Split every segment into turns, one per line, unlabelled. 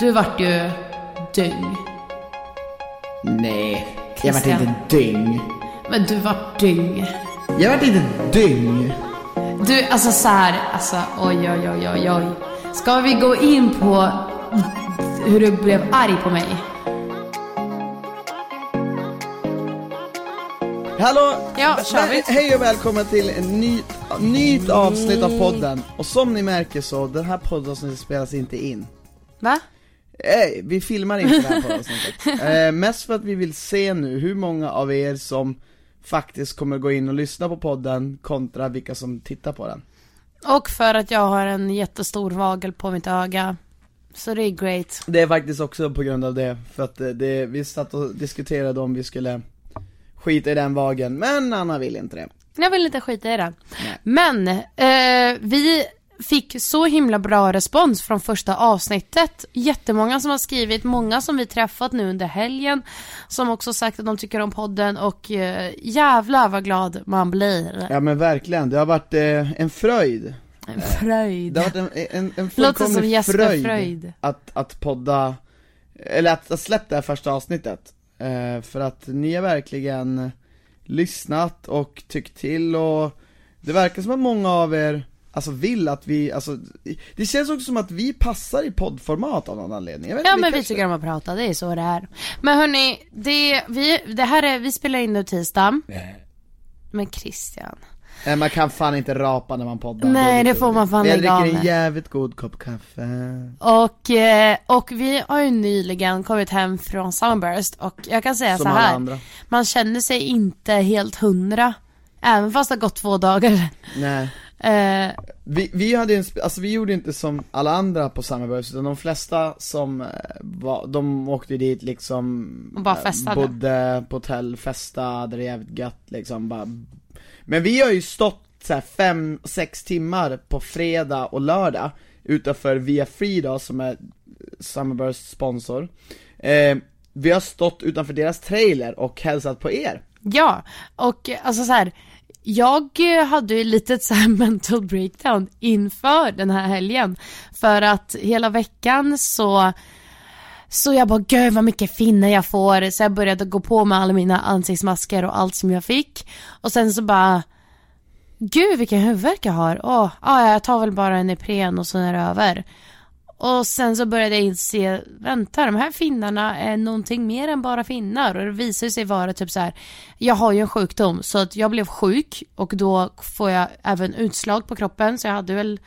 Du vart ju dyng.
Nej, jag vart
Christian.
inte dyng.
Men du vart dyng.
Jag vart inte dyng.
Du, alltså så här, alltså oj, oj, oj, oj, oj. Ska vi gå in på hur du blev arg på mig?
Hallå!
Ja, kör vi.
Hej och välkomna till en ny, nytt avsnitt av podden. Och som ni märker så, den här poddavsnittet spelas inte in.
Va?
Nej, vi filmar inte det här poddavsnittet. eh, mest för att vi vill se nu hur många av er som faktiskt kommer gå in och lyssna på podden kontra vilka som tittar på den.
Och för att jag har en jättestor vagel på mitt öga. Så det är great.
Det är faktiskt också på grund av det, för att eh, det, vi satt och diskuterade om vi skulle skita i den vagen, men Anna vill inte det.
Jag vill inte skita i det.
Nej.
Men eh, vi fick så himla bra respons från första avsnittet. Jättemånga som har skrivit, många som vi träffat nu under helgen. Som också sagt att de tycker om podden och eh, jävlar vad glad man blir.
Ja men verkligen, det har varit eh, en fröjd.
En fröjd.
Det har varit en, en, en fullkomlig fröjd,
Fröjd.
Att, att podda, eller att, att släppa det här första avsnittet. Eh, för att ni har verkligen lyssnat och tyckt till och det verkar som att många av er Alltså vill att vi, alltså, det känns också som att vi passar i poddformat av någon anledning.
Ja
inte,
men vi tycker om att prata, det är så det är. Men hörni, det, vi, det här är, vi spelar in nu tisdag. Men Christian.
Nej man kan fan inte rapa när man poddar.
Nej, det
lite
får man fan av
Jag dricker en jävligt god kopp kaffe.
Och, eh, och vi har ju nyligen kommit hem från Summerburst och jag kan säga
Som
så här.
andra.
Man känner sig inte helt hundra. Även fast det har gått två dagar.
Nej.
Eh,
Vi, vi hade en, alltså vi gjorde inte som alla andra på Summerburst, utan de flesta som eh, var, de åkte dit liksom
Och bara
eh,
festade.
Bodde på hotell, festade, det jävligt gött liksom bara Men vi har ju stått så fem, sex timmar på fredag och lördag utanför Via Free då, som är Summerburst sponsor eh, Vi har stått utanför deras trailer och hälsat på er
ja, och eh, alltså så här. Jag eh, hade ju lite så här mental breakdown inför den här helgen. För att hela veckan så så jag bara, gud vad mycket finnar jag får. Så jag började gå på med alla mina ansiktsmasker och allt som jag fick. Och sen så bara, gud vilken huvudvärk jag har. Åh, ja, jag tar väl bara en Ipren och så är det över. Och sen så började jag inse, vänta de här finnarna är någonting mer än bara finnar. Och det visade sig vara typ så här, jag har ju en sjukdom så att jag blev sjuk och då får jag även utslag på kroppen så jag hade väl,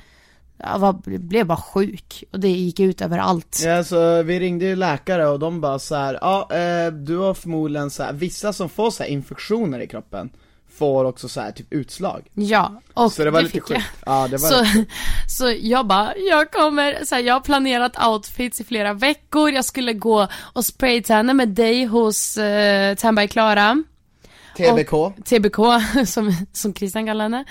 jag var, blev bara sjuk och det gick ut över allt.
Ja, så vi ringde ju läkare och de bara så här, ja, eh, du har förmodligen så här, vissa som får så här infektioner i kroppen får också så här typ utslag.
Ja, och
så det var lite
fick jag.
sjukt. Ja, det var
Så,
lite-
så jag bara, jag kommer, så här, jag har planerat outfits i flera veckor, jag skulle gå och spraytanna med dig hos eh, Tan by Klara.
TBK.
TBK, som, som Christian kallar henne.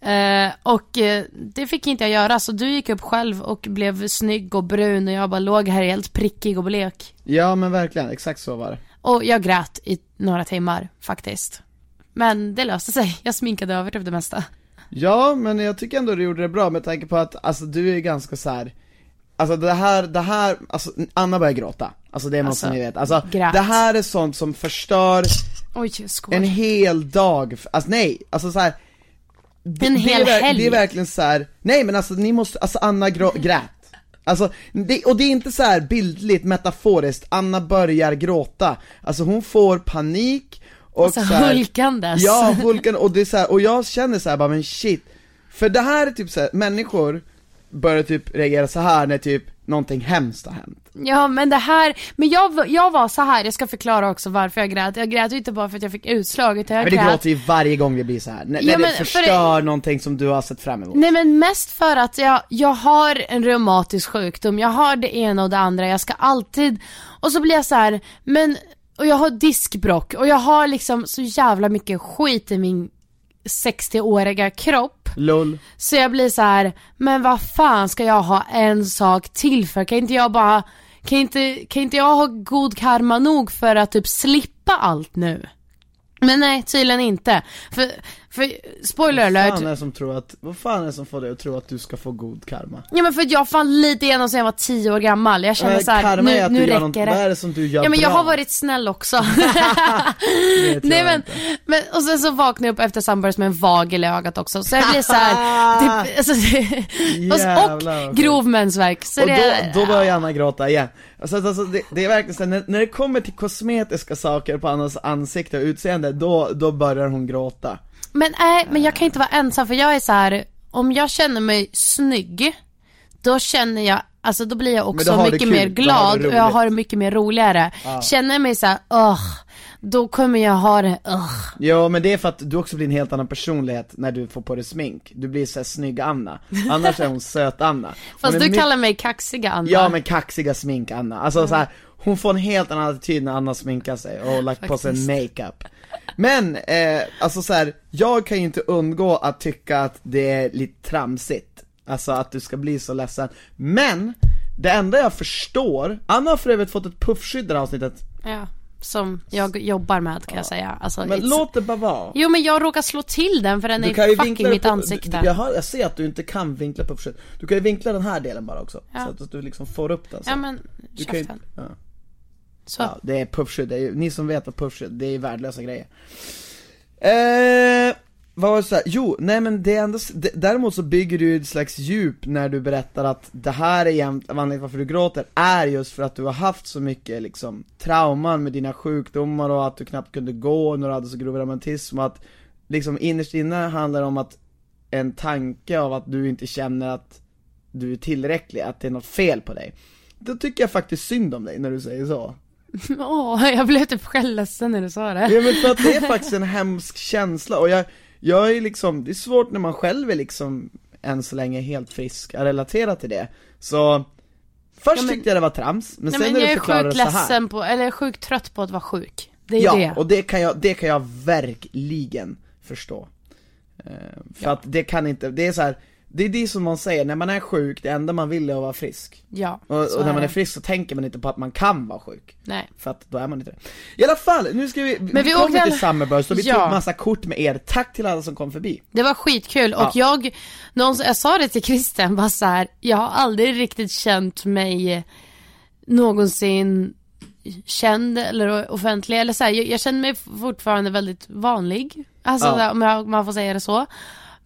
Eh, och eh, det fick inte jag göra, så du gick upp själv och blev snygg och brun och jag bara låg här helt prickig och blek.
Ja men verkligen, exakt så var det.
Och jag grät i några timmar faktiskt. Men det löste sig, jag sminkade över typ det mesta.
Ja, men jag tycker ändå du gjorde det bra med tanke på att, alltså du är ganska så här. Alltså det här, det här, alltså Anna börjar gråta. Alltså det är något
Alltså,
som ni vet. Alltså
grät.
det här är sånt som förstör
Oj,
en hel dag, alltså nej, alltså så här. det-
En
det
hel
är, ver-
helg.
Det är verkligen så här. nej men alltså ni måste, alltså Anna grå, grät. Alltså, det, och det är inte så här bildligt, metaforiskt, Anna börjar gråta. Alltså hon får panik och
Alltså
så här,
hulkandes.
Ja, hulkan, och det är så här, och jag känner så här bara men shit För det här är typ så här, människor börjar typ reagera så här när typ någonting hemskt har hänt
Ja men det här, men jag, jag var så här. jag ska förklara också varför jag grät. Jag grät ju inte bara för att jag fick utslag utan jag
Men det
grät
gråter ju varje gång det blir så här. när,
Ja,
när
men
det
för
förstör någonting som du har sett fram emot
Nej men mest för att jag, jag har en reumatisk sjukdom, jag har det ena och det andra, jag ska alltid, och så blir jag så här, men, och jag har diskbrock och jag har liksom så jävla mycket skit i min 60-åriga kropp.
Lull
Så jag blir så här, men vad fan ska jag ha en sak till för? Kan inte jag bara, kan inte, kan inte jag ha god karma nog för att typ slippa allt nu? Men nej, tydligen inte. För, För, spoiler
Vad fan
alert.
är det som tror att, vad fan är det som får dig att tro att du ska få god karma?
Ja men för att jag fann lite igenom sen jag var 10 år gammal. Jag känner
Men
såhär,
karma är
nu,
att
nu
du
räcker
något,
det.
vad är det som du gör
Ja men jag
bra?
har varit snäll också. Nej
jag
men,
inte.
men, och sen så vaknade jag upp efter Sunburst med en vagel i ögat också. Så jag blir såhär, det, alltså,
Jävlar,
och grov mensvärk. Så
Och
det,
då, då börjar Anna gråta igen. Alltså, alltså, det, det är verkligen så här, när, när det kommer till kosmetiska saker på Annas ansikte och utseende, då, då börjar hon gråta.
Men nej, men jag kan inte vara ensam för jag är så här. om jag känner mig snygg, då känner jag, alltså då blir jag också mycket
kul,
mer glad och jag har det mycket mer roligare. Känner jag mig så här, "Ugh", då kommer jag ha det, ugh.
Ja men det är för att du också blir en helt annan personlighet när du får på dig smink. Du blir såhär snygg Anna. Annars är hon söt Anna. Hon
Fast du kallar mig kaxiga Anna.
Ja men kaxiga smink Anna. Alltså så här, hon får en helt annan attityd när Anna sminkar sig och lagt på sig makeup. Men, eh, alltså så här, jag kan ju inte undgå att tycka att det är lite tramsigt. Alltså att du ska bli så ledsen. Men, det enda jag förstår, Anna har för övrigt fått ett puffskydd i det här avsnittet.
Ja, som jag jobbar med kan jag säga. Alltså,
Men
it's-
låt det bara vara.
Jo men jag råkar slå till den för den
Du
är fucking mitt
på,
ansikte.
Jag, hör, jag ser att du inte kan vinkla puffskydd. Du kan ju vinkla den här delen bara också.
Ja.
Så att du liksom får upp den så.
Ja men,
du kan ju,
käften.
ja.
Så.
Ja, det är puffskydd, det är, ni som vet vad puffskydd, det är värdelösa grejer. Eh, vad var det så här? Jo, nej men det är ändå, däremot så bygger du ett slags djup när du berättar att det här är egentligen, anledningen varför du gråter, är just för att du har haft så mycket liksom trauman med dina sjukdomar och att du knappt kunde gå när du hade så grov reumatism och att liksom innerst inne handlar det om att en tanke av att du inte känner att du är tillräcklig, att det är något fel på dig. Då tycker jag faktiskt synd om dig när du säger så.
Åh, jag blev typ själv ledsen när du sa det.
Ja men för att det är faktiskt en hemsk känsla och jag, jag är liksom, det är svårt när man själv är liksom än så länge helt frisk att relatera till det. Så, först
Ja, men-
tyckte jag det var trams, men
Nej,
sen när
jag
du
är
förklarade
sjukt
det så här.
ledsen på, eller sjukt trött på att vara sjuk. Det är
Ja,
det.
och det kan jag, det kan jag verkligen förstå. Eh, för
Ja.
att det kan inte, det är så här. Det är det som man säger, när man är sjuk, det enda man vill är att vara frisk.
Ja,
Och, och när man är frisk så tänker man inte på att man kan vara sjuk.
Nej.
För att då är man inte det. I alla fall, nu ska vi, vi,
vi
kommer
åkte
till Summerburst och vi
Ja.
tog massa kort med er, tack till alla som kom förbi.
Det var skitkul
Ja.
och jag, någon, jag sa det till Christian, bara så här, jag har aldrig riktigt känt mig någonsin känd eller offentlig eller så här, jag, jag känner mig fortfarande väldigt vanlig. Alltså
Ja.
om jag, man får säga det så.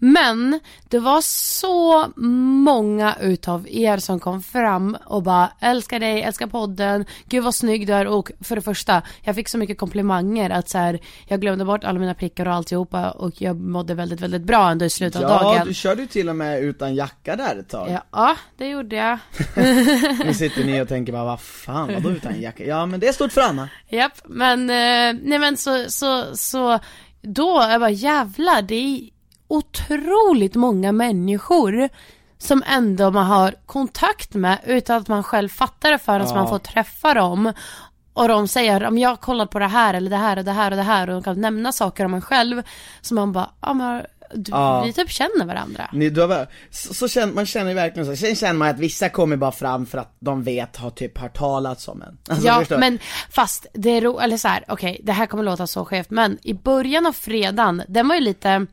Men det var så många utav er som kom fram och bara älskar dig, älskar podden, gud vad snygg du är och för det första, jag fick så mycket komplimanger att så här, jag glömde bort alla mina prickar och alltihopa och jag mådde väldigt, väldigt bra ändå i slutet av
Ja,
dagen.
du körde ju till och med utan jacka där ett tag.
Ja, ja, det gjorde jag.
Nu sitter ni och tänker bara, vad fan, vadå utan jacka? Ja men det är stort för Anna.
Japp, men, eh, nej men så, så, så, då, jag bara jävlar, det är otroligt många människor som ändå man har kontakt med utan att man själv fattar det förrän
Ja.
man får träffa dem. Och de säger, om jag har kollat på det här eller det här och det här och det här och de kan nämna saker om en själv. Så man bara, ja men du,
Ja.
vi typ känner varandra.
Ni, du har, så, så känner, man känner ju verkligen så, sen känner man att vissa kommer bara fram för att de vet, har typ hört talats om en. Alltså,
Ja,
förstår
men fast det är ro, eller så här, okej, det här kommer låta så skevt, men i början av fredagen, den var ju lite,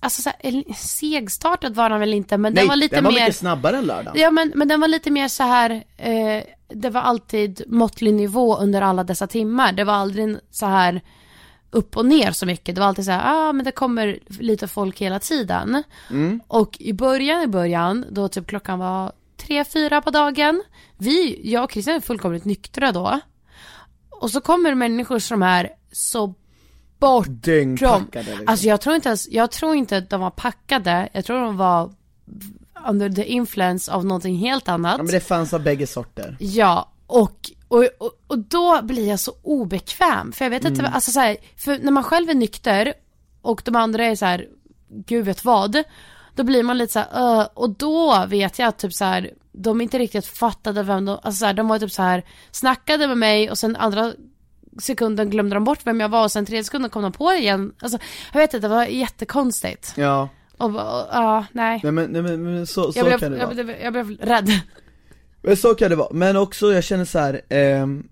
alltså så här, segstartad var den väl inte, men
Nej,
den var lite
den var
mer,
mycket snabbare än lördagen.
ja men, men den var lite mer så här, eh, det var alltid måttlig nivå under alla dessa timmar, det var aldrig så här upp och ner så mycket, det var alltid så här, ah, men det kommer lite folk hela tiden.
Mm.
Och i början, i början, då typ klockan var tre, fyra på dagen. Vi, jag och Christian är fullkomligt nyktra då. Och så kommer människor som är så bortom.
Liksom.
Alltså jag tror inte ens, jag tror inte att de var packade. Jag tror de var under the influence av någonting helt annat.
Ja men det fanns av bägge sorter.
Ja, och, och, och, och då blir jag så obekväm. För jag vet inte, alltså så här, för när man själv är nykter och de andra är så här, gud vet vad. Då blir man lite så här, "Öh", och då vet jag att typ så här, de inte riktigt fattade vem de, alltså så här, de var typ så här, snackade med mig och sen andra sekunden glömde de bort vem jag var och sen tredje sekunden kom de på det igen. Alltså, jag vet inte, det var jättekonstigt.
Ja,
Och, ja, nej.
nej men, nej, men, så, så
Jag blev,
kan det vara.
jag, blev, jag blev rädd.
Men så kan det vara, men också jag känner så här. ehm,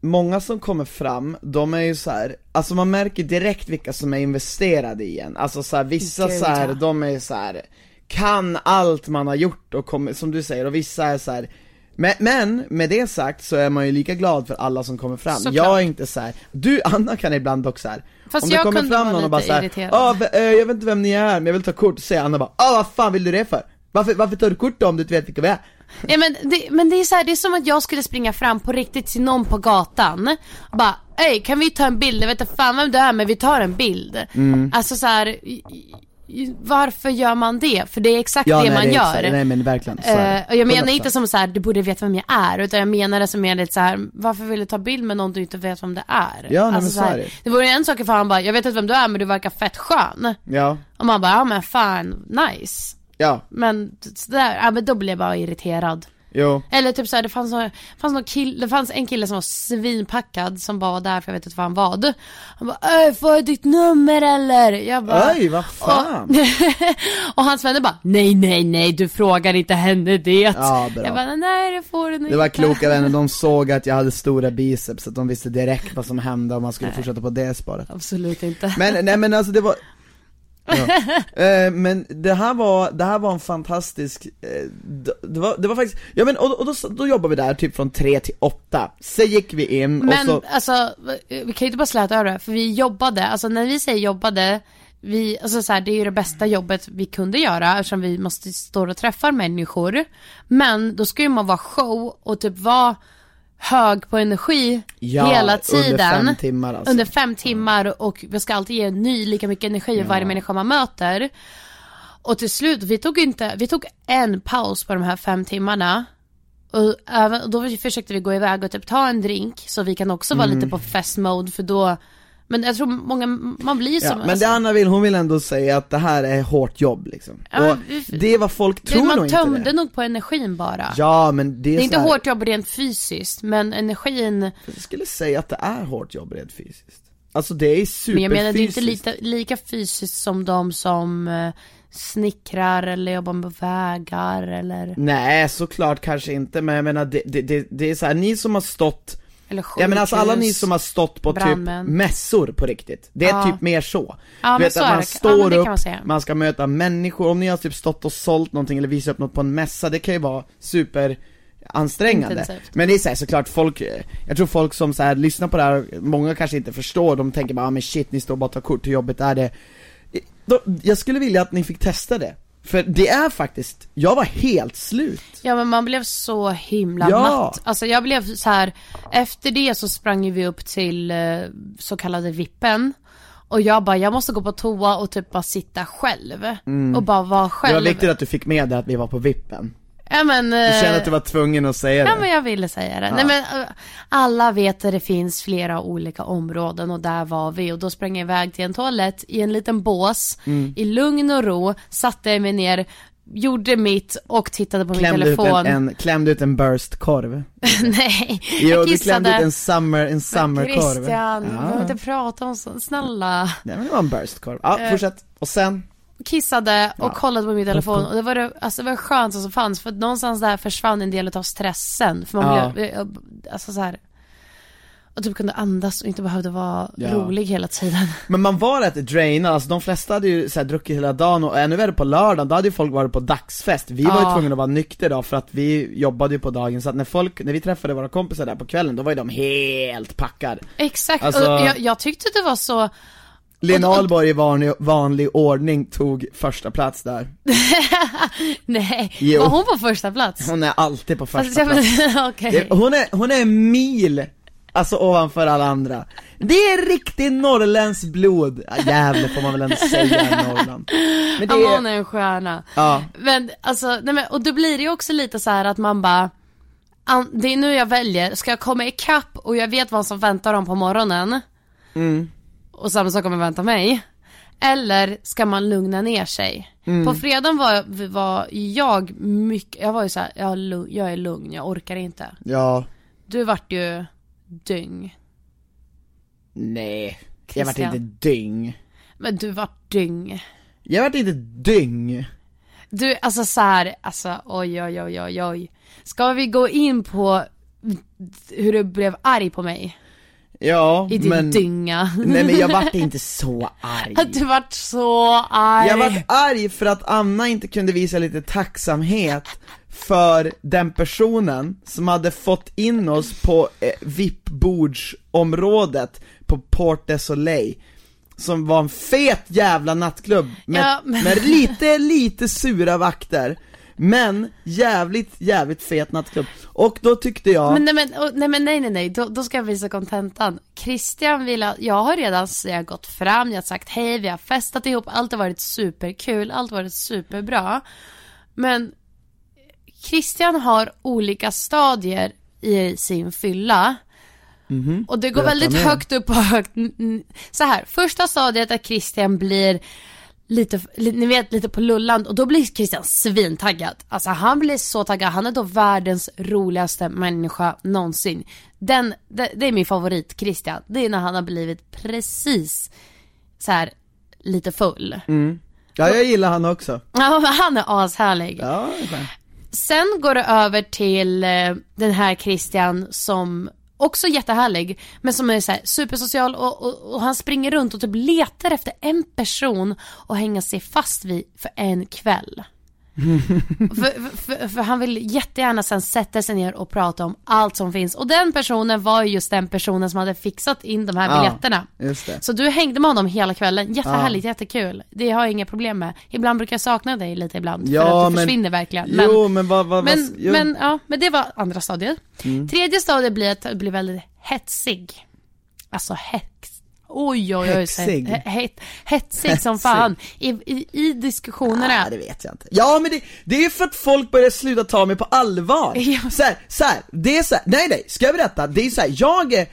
många som kommer fram, de är ju så här, alltså man märker direkt vilka som är investerade i en, alltså så här, vissa
Gud,
så här,
ja.
de är så här kan allt man har gjort och kommer, som du säger, och vissa är så här. Men, men med det sagt så är man ju lika glad för alla som kommer fram.
Såklart.
Jag är inte så här. du Anna kan ibland också så här.
Fast
om det
jag
kommer
kunde
fram någon och bara
lite
så här,
irriterad.
ah, eh, jag vet inte vem ni är men jag vill ta kort, så säger Anna bara, ah vad fan vill du det för? Varför, varför tar du kort då om du inte vet vilka vi är?
Ja men det, men det är så här, det är som att jag skulle springa fram på riktigt till någon på gatan och bara Ey kan vi ta en bild? Jag vet inte fan vem du är men vi tar en bild.
Mm.
Alltså så här, varför gör man det? För det är exakt det
nej,
man
det
gör.
exakt- nej men verkligen, så.
Eh, och jag menar
100%.
inte som så här, du borde veta vem jag är, utan jag menar det som är lite så här, varför vill du ta bild med någon du inte vet vem det är?
Ja, nej, men
alltså,
så
här,
är det.
det vore en sak ifall han bara, jag vet inte vem du är men du verkar fett skön.
Ja,
Och man bara, ja men fan, nice.
ja,
Men sådär, ja men då blir jag bara irriterad.
Jo.
Eller typ såhär, det fanns, någon, fanns någon kill, det fanns en kille som var svinpackad som bara var där för jag vet inte vad han var. Han bara, öh får jag ditt nummer eller? Jag bara,
Oj, vad fan!
och hans vänner bara, nej nej nej du frågar inte henne det.
Ja, bra.
Jag bara, nej det får du inte.
Det var kloka vänner, de såg att jag hade stora biceps, så att de visste direkt vad som hände om man skulle fortsätta på det spåret
Absolut inte.
Men, nej men alltså det var ja. eh, Men det här var, det här var en fantastisk, eh, det, var, det var faktiskt, ja men och, och då, då jobbade vi där typ från tre till åtta Sen gick vi in
Men
och så,
alltså, vi kan ju inte bara släta över det, för vi jobbade, alltså när vi säger jobbade, vi, alltså så här, det är ju det bästa jobbet vi kunde göra eftersom vi måste stå och träffa människor. Men då ska ju man vara show och typ vara hög på energi
ja,
hela tiden.
under fem timmar alltså
Under fem timmar och vi ska alltid ge ny lika mycket energi varje människa man möter. Och till slut, vi tog inte, vi tog en paus på de här fem timmarna. Och då försökte vi gå iväg och typ ta en drink så vi kan också vara
Mm.
lite på festmode för då Men jag tror många, man blir ju
Ja,
som
men
alltså,
det Anna vill, hon vill ändå säga att det här är hårt jobb liksom.
Ja,
och det är vad folk
det,
tror nog
Man
inte
tömde
det.
nog på energin bara
Ja men det är,
Det är inte
här,
hårt jobb rent fysiskt men energin
Jag skulle säga att det är hårt jobb rent fysiskt. Alltså det är superfysiskt.
Men jag menar det är inte lite, lika fysiskt som de som eh, snickrar eller jobbar med vägar eller,
Nej såklart kanske inte, men jag menar det, det, det, det är så här, ni som har stått
eller sjukhus.
Ja men alltså alla ni som har stått på
brandmän.
typ mässor på riktigt, det är
Ja.
typ mer så.
Ja,
du vet
så
att man.
Ja,
står
kan
upp,
man
man ska möta människor, om ni har typ stått och sålt någonting eller visat upp något på en mässa, det kan ju vara super ansträngande.
Intensivt.
Men det är så här, såklart folk, jag tror folk som så här lyssnar på det här, många kanske inte förstår, de tänker bara ah, men shit ni står och bara tar kort, hur jobbigt är det? Jag skulle vilja att ni fick testa det. För det är faktiskt, jag var helt slut.
Ja men man blev så himla
Ja.
matt. Alltså jag blev så här. efter det så sprang vi upp till eh, så kallade vippen. Och jag bara, jag måste gå på toa och typ bara sitta själv. Och bara vara
Mm. Det
själv.
var viktigt att du fick med det att vi var på vippen.
Ja men.
Du
eh,
kände att du var tvungen att säga det.
Ja men jag ville säga det. Nej men eh, alla vet att det finns flera olika områden och där var vi och då sprang jag iväg till en toalett i en liten bås
Mm.
i lugn och ro, satte mig ner, gjorde mitt och tittade på min
klämde ut
telefon.
en, en, klämde ut en burst korv.
Nej,
Jo,
jag
du klämde ut
kissade.
en summer, en summerkorv.
Christian, vi
Ja.
inte prata om sånt, snälla.
Nej men det var en burstkorv. Ja,
Eh.
fortsätt. Och sen?
Kissade och
Ja.
kollade på min telefon och det var det, alltså det var skönt som fanns för att någonstans där försvann en del av stressen. För man
Ja.
blev, jag- alltså så här. Och typ kunde andas och inte behövde vara
Ja.
rolig hela tiden.
Men man var rätt drainad, alltså de flesta hade ju så här, druckit hela dagen och ännu värre på lördagen, då hade ju folk varit på dagsfest. Vi var ju
Ja.
tvungna att vara nykter då för att vi jobbade ju på dagen, så att när folk, när vi träffade våra kompisar där på kvällen, då var ju de helt packade.
Exakt,
Alltså-
och jag, jag tyckte det var så,
Lena Ahlborg i vanlig, vanlig ordning tog första plats där.
nej,
Jo.
var hon på första plats?
Hon är alltid på första
jag,
plats. Det- Hon är, hon är en mil, alltså ovanför alla andra. Det är riktigt norrländskt blod. Ja, jävlar får man väl ändå säga i Norrland. Men det
Ja, men hon
är,
är en stjärna.
ja,
Men alltså, nej men, och då blir det ju också lite så här att man bara Det är nu jag väljer, ska jag komma ikapp och jag vet vad som väntar dem på morgonen
mm,
och samma sak kommer vänta mig. Eller ska man lugna ner sig?
Mm.
På fredagen var, var jag mycket, jag var ju såhär, jag, jag är lugn, jag orkar inte.
ja,
Du vart ju dyng.
nej. Jag vart inte dyng.
Men du vart dyng.
Jag vart inte dyng.
Du, alltså så här, alltså oj oj oj oj oj. Ska vi gå in på hur du blev arg på mig
Ja,
i din
men,
dynga.
nej men jag vart inte så arg.
Att du vart så arg.
Jag vart arg för att Anna inte kunde visa lite tacksamhet för den personen som hade fått in oss på eh, VIP-bordsområdet på Port de Soleil Som var en fet jävla nattklubb med,
Ja, men-
med lite, lite sura vakter Men jävligt, jävligt fet nattklubb Och då tyckte jag
Men nej men, och, nej men nej nej nej, då, då ska jag visa kontentan. Christian vill att, jag har redan så jag har gått fram, jag har sagt hej, vi har festat ihop, allt har varit superkul, allt har varit superbra. Men Christian har olika stadier i sin fylla. Och det går
Berätta
väldigt
mer.
högt upp och högt. Så här, första stadiet är Christian blir lite, li- ni vet lite på lulland och då blir Christian svintaggad. Alltså han blir så taggad, han är då världens roligaste människa någonsin. Den, det, det är min favorit Christian, det är när han har blivit precis så här lite full.
Ja jag gillar han också
Ja, han är ashärlig.
Ja.
Sen går det över till eh, den här Christian som också jättehärlig, men som är så här supersocial och, och, och han springer runt och typ letar efter en person att hänga sig fast vid för en kväll. för, för, för han vill jättegärna sen sätta sig ner och prata om allt som finns. Och den personen var ju just den personen som hade fixat in de här
Ja,
biljetterna.
det.
Så du hängde med honom hela kvällen, jättehärligt, jättekul. Det har jag inga problem med. Ibland brukar jag sakna dig lite ibland,
Ja,
för att du
men-
försvinner verkligen.
Jo men vad, vad,
Men,
vad
men, ja, men det var andra stadiet.
Mm.
Tredje stadiet blir att blir väldigt hetsig. Alltså hex. Oj oj oj.
Hetsig?
He, het, hetsig som fan. I, i, i diskussionerna.
Nej, det vet jag inte. Ja men det, det är för att folk börjar sluta ta mig på allvar.
Ja.
Så här, så här, det är så här, nej nej, ska jag berätta? Det är så här, jag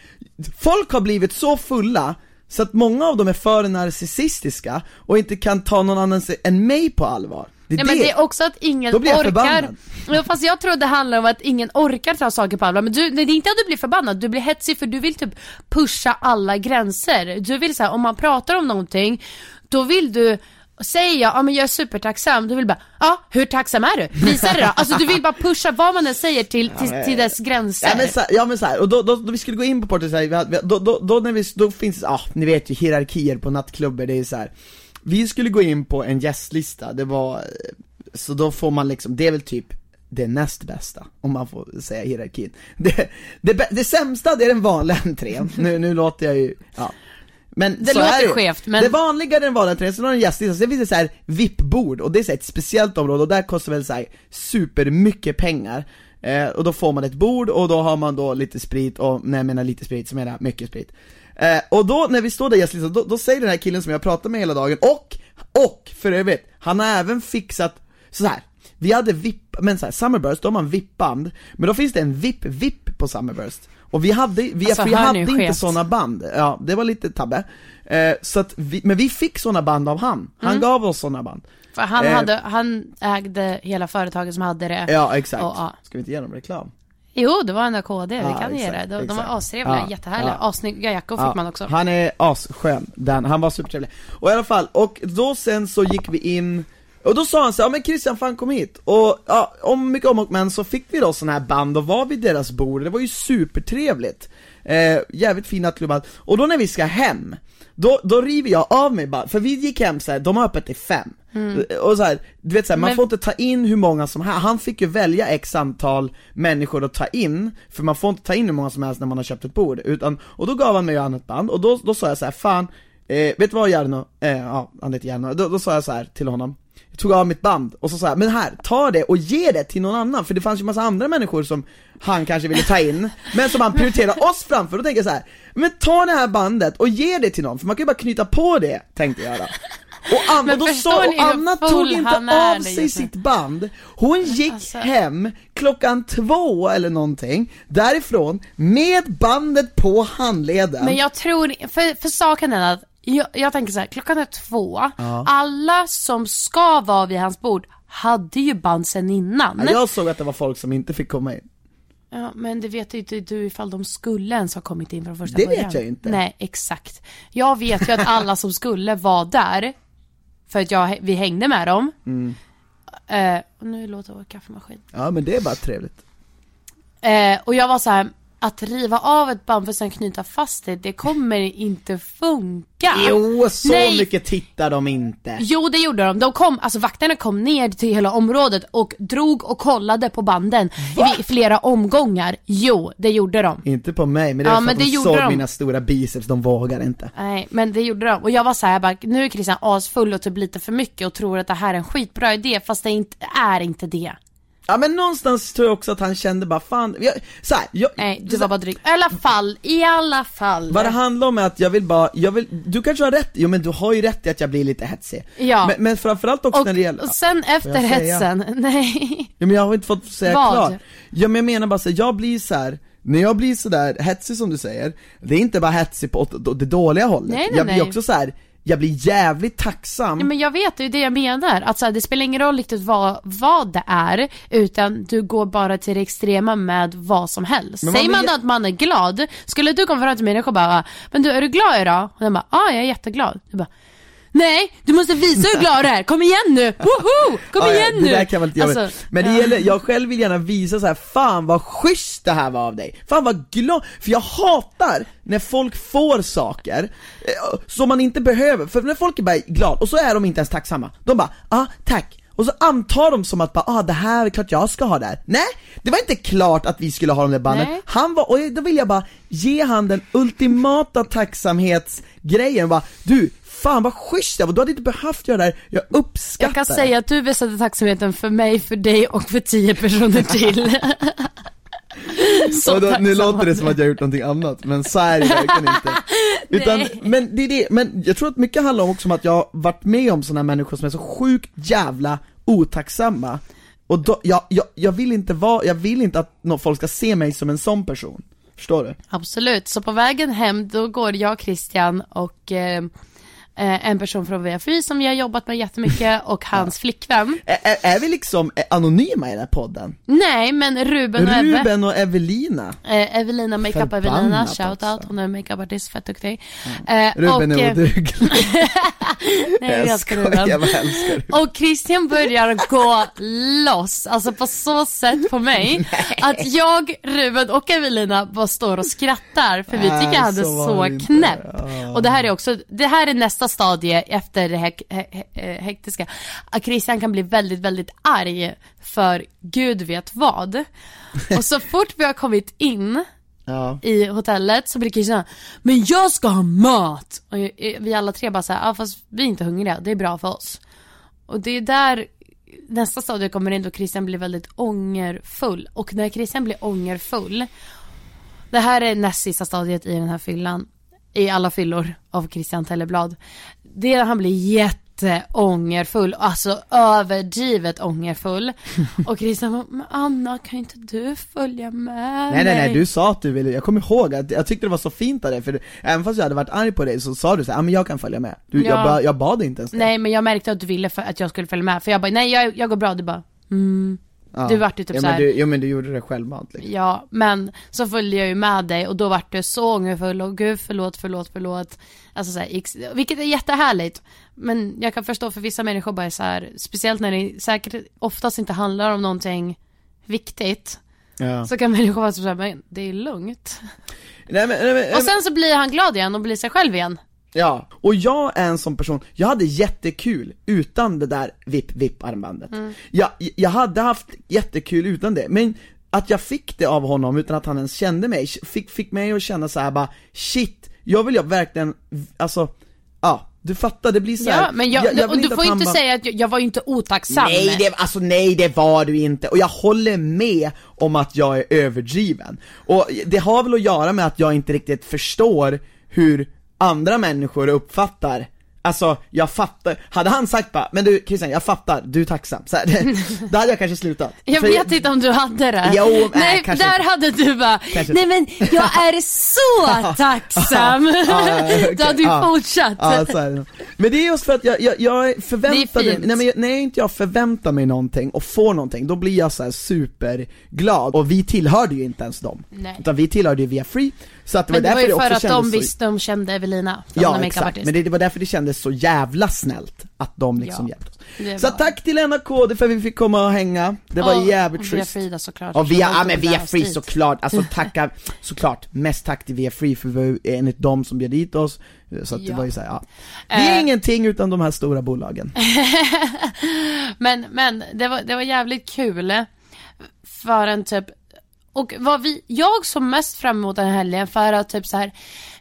folk har blivit så fulla så att många av dem är för narcissistiska och inte kan ta någon annan än mig på allvar. Det är
Ja,
det.
men det är också att ingen
Då blir jag
orkar.
förbannad.
Ja, fast jag tror det handlar om att ingen orkar ta saker på allvar. Men du, det är inte att du blir förbannad, du blir hetsig för du vill typ pusha alla gränser. Du vill säga om man pratar om någonting, då vill du Säger jag, ja men jag är supertacksam, du vill bara, ja hur tacksam är du? Visa det då. Alltså du vill bara pusha vad man än säger till, till, till dess gränser.
Ja men, så, ja men så här, och då, då, då vi skulle gå in på vi- då, då, då, när vi, då finns det, ah, ni vet ju hierarkier på nattklubbar, det är så här. Vi skulle gå in på en gästlista, det var, så då får man liksom, det är väl typ det näst bästa, om man får säga hierarkin. Det, det, det sämsta, det är den vanliga entrén, nu, nu låter jag ju, ja. Men
Det
så
låter
är det.
skevt, men-
Det vanliga den vanliga entrén, sen har du en gästlista, sen finns det så här VIP-bord, och det är så ett speciellt område, och där kostar väl så här supermycket pengar. Eh, och då får man ett bord, och då har man då lite sprit, och när jag menar lite sprit så menar jag mycket sprit. Eh, och då, när vi står där i gästlistan, då, då säger den här killen som jag pratar med hela dagen, och, och för övrigt, han har även fixat, så här. Vi hade VIP, men så här, Summerburst, då har man VIP-band, men då finns det en VIP-VIP på Summerburst. Och vi hade, vi,
Alltså,
vi hade inte såna band, ja det var lite tabbe. Eh, så att vi, men vi fick såna band av han, han gav oss såna band.
För han,
Eh.
hade, han ägde hela företaget som hade det.
Ja exakt.
Och, ja.
Ska vi inte ge dem reklam?
Jo, det var enda KD, vi
Ja,
kan ge
exakt,
det. De, de var astrevliga,
Ja,
jättehärliga,
ja.
assnygga jackor fick man också.
Han är asskön, den, han var supertrevlig. Och i alla fall, och då sen så gick vi in och då sa han så ja men Christian fan kom hit, och ja, om mycket om och men så fick vi då såna här band och var vid deras bord, det var ju supertrevligt eh, Jävligt fina klubbar, och då när vi ska hem, då, då river jag av mig bara, för vi gick hem så här, de har öppet till fem Och så här, du vet så här, man
Men-
får inte ta in hur många som helst, han fick ju välja x antal människor att ta in, för man får inte ta in hur många som helst när man har köpt ett bord, utan, och då gav han mig och annat band, och då, då sa jag så här, fan, eh, vet du vad Jarno, eh, ja han heter Jarno, då, då sa jag så till honom jag tog av mitt band och så sa jag, men här, ta det och ge det till någon annan, för det fanns ju massa andra människor som han kanske ville ta in, men som han prioriterade oss framför, då tänker jag så här, men ta det här bandet och ge det till någon, för man kan ju bara knyta på det, tänkte jag då. Och, Anna, då sa, och Anna tog inte av sig sitt band, hon gick
Alltså.
hem klockan två eller någonting, därifrån, med bandet på handleden
Men jag tror, för, för saken är att jag, jag tänker så här, klockan är två, alla som ska vara vid hans bord hade ju band sen innan.
Ja, Jag såg att det var folk som inte fick komma in
Ja, men det vet ju inte du ifall de skulle ens ha kommit in från första
Det vet
början.
jag ju inte.
Nej, exakt. Jag vet ju att alla som skulle var där, för att jag, vi hängde med dem.
Mm.
Eh, och nu låter vår kaffemaskin.
Ja men det är bara trevligt
Eh, och jag var så här, att riva av ett band för sen knyta fast det, det kommer inte funka.
Jo, så
Nej.
mycket tittar de inte.
Jo det gjorde de. De kom, alltså vakterna kom ner till hela området och drog och kollade på banden i flera omgångar. Jo, det gjorde de.
Inte på mig, men det är
Ja,
för att de såg
de.
mina stora biceps, de vågar inte.
Nej, men det gjorde de. Och jag var så här, jag bara, nu är Christian asfull och typ lite för mycket och tror att det här är en skitbra idé, fast det inte, är inte det.
Ja men någonstans tror jag också att han kände bara fan, jag, så här, jag,
Nej, du var bara dryg. I alla fall, i alla fall.
Vad det handlar om är att jag vill bara, jag vill, du kanske har rätt, jo men du har ju rätt i att jag blir lite hetsig.
Ja.
Men, men framförallt också
och,
när det gäller,
och sen efter
jag säga?
hetsen, nej.
ja, men jag har inte fått säga
Vad?
klart. Ja men jag menar bara så här, jag blir så här. När jag blir sådär hetsig som du säger, det är inte bara hetsig på det dåliga hållet,
Nej, nej,
jag blir
nej.
också så här. Jag blir jävligt tacksam
Ja, men jag vet, det är det jag menar. Att så här, det spelar ingen roll riktigt vad, vad det är, utan du går bara till det extrema med vad som helst.
Men man
Säger man
vill-
att man är glad, skulle du komma fram till människor och bara Men du, är du glad idag? Och den bara, ja ah, jag är jätteglad. Du bara Nej, du måste visa hur glad du är, kom igen nu! Woho! Kom
Ja, ja,
igen nu!
Det där kan vara lite jobbigt.
Alltså,
Men det
ja.
gäller, jag själv vill gärna visa så här, fan vad schysst det här var av dig, fan vad glad, för jag hatar när folk får saker eh, som man inte behöver, för när folk är bara glada, och så är de inte ens tacksamma, de bara ah tack, och så antar de som att bara, ah det här är klart jag ska ha det här. Nej, det var inte klart att vi skulle ha de där banden,
Nej.
han var, och då vill jag bara ge han den ultimata tacksamhetsgrejen, bara du, fan vad schysst jag var, du hade inte behövt göra det här, jag uppskattar
Jag kan
det."
säga att du visade tacksamheten för mig, för dig och för tio personer till.
Och då, nu låter det som att jag har gjort någonting annat, men så är det verkligen inte. Utan,
Nej.
men det är det, men jag tror att mycket handlar om också om att jag har varit med om sådana människor som är så sjukt jävla otacksamma. Och då, jag, jag, jag vill inte vara, jag vill inte att nå- folk ska se mig som en sån person. Förstår du?
Absolut, så på vägen hem då går jag, Christian och eh, eh, en person från Free som vi har jobbat med jättemycket och hans flickvän.
Är, är, är vi liksom eh, anonyma i den här podden?
Nej, men Ruben och Ebbe.
Ruben och Evelina.
Eh, Evelina, makeup Evelina,
Förbannat
shoutout,
också.
hon är makeupartist, fett duktig. Eh,
Ruben
och,
är
eh,
oduglig.
Nej, jag
skojar,
Ruben.
jag älskar Ruben.
Och Christian börjar gå loss, alltså på så sätt på mig att jag, Ruben och Evelina bara står och skrattar för vi tycker han är
så
så knäpp. Och det här är också, det här är nästa stadie efter det hek, he, he, eh, hektiska. Att Christian kan bli väldigt, väldigt arg för gud vet vad. Och så fort vi har kommit in
Ja.
i hotellet så blir Christian Men jag ska ha mat! Och jag- vi alla tre bara såhär, ja fast vi är inte hungriga, det är bra för oss. Och det är där nästa stadie kommer in då Christian blir väldigt ångerfull. Och när Christian blir ångerfull, det här är näst sista stadiet i den här fyllan, i alla fyllor av Christian Telleblad. Det är han blir jätteångerfull, alltså överdrivet ångerfull. Och Christian bara, men Anna kan inte du följa med
Nej nej nej,
mig?"
du sa att du ville, jag kommer ihåg att jag tyckte det var så fint av dig, för även fast jag hade varit arg på dig så sa du så här, ah, men jag kan följa med. Du, jag,
Ja.
ba, jag bad inte ens det.
Nej men jag märkte att du ville för att jag skulle följa med, för jag bara, nej jag, jag går bra, du bara, mm.
Ja.
Du vart ju typ
ja,
så
men
här-
du, Jo men du gjorde det självmant liksom.
Ja, men så följde jag ju med dig och då vart du så ångerfull och gud förlåt, förlåt, förlåt. Alltså så här, ex- vilket är jättehärligt. Men jag kan förstå för vissa människor bara är så här, speciellt när det säkert oftast inte handlar om någonting viktigt.
Ja.
Så kan människor vara så här, men det är lugnt.
Nej, men, nej, men,
Och sen så blir han glad igen och blir sig själv igen.
Ja, och jag är en sån person, jag hade jättekul utan det där vipp-vipp-armbandet.
Mm.
Jag, jag hade haft jättekul utan det, men att jag fick det av honom utan att han ens kände mig, fick, fick mig att känna så här bara shit, jag vill jag verkligen, alltså, ja, du fattar, det blir så här,
Ja, men jag,
vill
och du får inte
bara-
säga att jag, jag var ju inte otacksam.
Nej det, alltså nej det var du inte, och jag håller med om att jag är överdriven. Och det har väl att göra med att jag inte riktigt förstår hur andra människor uppfattar Alltså, jag fattar, hade han sagt bara, men du Christian, jag fattar, du är tacksam, så här, det, då hade jag kanske slutat.
Jag
För
vet inte om du hade det.
Jo, nej, kanske
där hade du bara,
Kanske
nej men jag är så tacksam.
Ja, okej,
Du hade ju
ja.
fortsatt.
Nog. Men det är just för att jag, jag, jag förväntar mig, nej men jag- när inte jag förväntar mig någonting och får någonting, då blir jag så superglad. Och vi tillhörde ju inte ens dem.
Nej.
Utan vi tillhörde ju via Free, så att det
Men
var
det var ju
det
för att de
så...
visste, de kände Evelina, som
Ja exakt, men det, det var därför det kändes så jävla snällt att de liksom
Ja,
hjälpte oss.
det
Så
var-
tack till Lena KD för att vi fick komma och hänga, det var
Och-
jävligt
och Via
schysst.
Frida såklart.
Och via, ja men via Free såklart, alltså tacka, såklart, mest tack till via Free för vi var enligt dem som bjöd dit oss, så att det
Ja.
var ju såhär, ja. Vi är
Eh.
ingenting utan de här stora bolagen.
Men, men det var, det var jävligt kul. För en typ, och vad vi, jag såg mest fram emot den här helgen för att typ så här,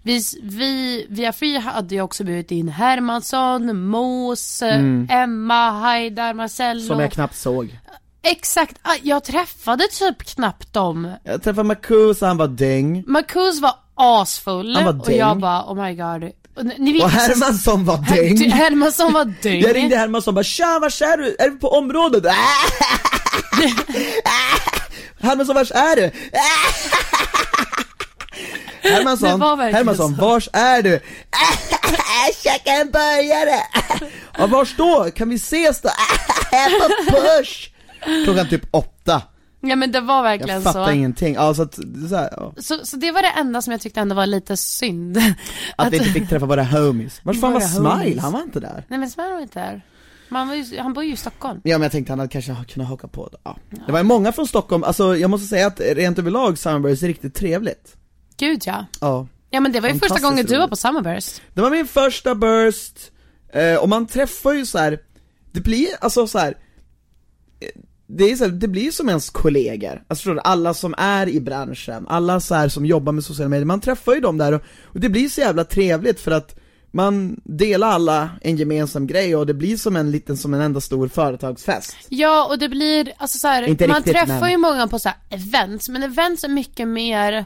vi, vi, via Free hade ju också bjudit in Hermansson, Mos, Emma, Haidar, Marcello.
Mm. Som jag knappt såg.
Exakt, Ah, jag träffade typ knappt dem.
Jag träffade Marcus och han var däng,
Marcus var asfull
Han var
och jag bara oh my god. Och ni- vet,
och Hermansson var
Her-
däng.
Hermansson var däng.
Jag ringde Hermansson och bara 'Tja, vars är du? Är du på området?' Hermansson, vars är du? Hermansson, Hermansson,
så.
vars är du? Käka en burgare! Ja, vars då? Kan vi ses då? Äta push! Klockan typ åtta,
Ja men det var verkligen
jag fattar
så.
ingenting, ja, så att, så, här, ja.
så. Så det var det enda som jag tyckte ändå var lite synd.
att vi inte fick träffa våra homies. Vars fan var Smile? Han var inte där.
Nej men Sverre var inte där. Men han, var ju, han bor ju i Stockholm.
Ja men jag tänkte han hade kanske kunnat haka på det. Ja. Det var ju många från Stockholm, alltså jag måste säga att rent överlag Summerburst är riktigt trevligt.
Gud ja.
Ja.
Ja men det var ju första gången du var på Summerburst.
Det var min första burst, eh, och man träffar ju så här. det blir alltså så här. eh, det är så här, det blir som ens kollegor, alltså förstår du? Alla som är i branschen, alla så här som jobbar med sociala medier, man träffar ju dem där och, och det blir så jävla trevligt för att man delar alla en gemensam grej och det blir som en liten, som en enda stor företagsfest.
Ja och det blir, alltså så här,
Inte
man
riktigt,
träffar
men-
ju många på så här events, men events är mycket mer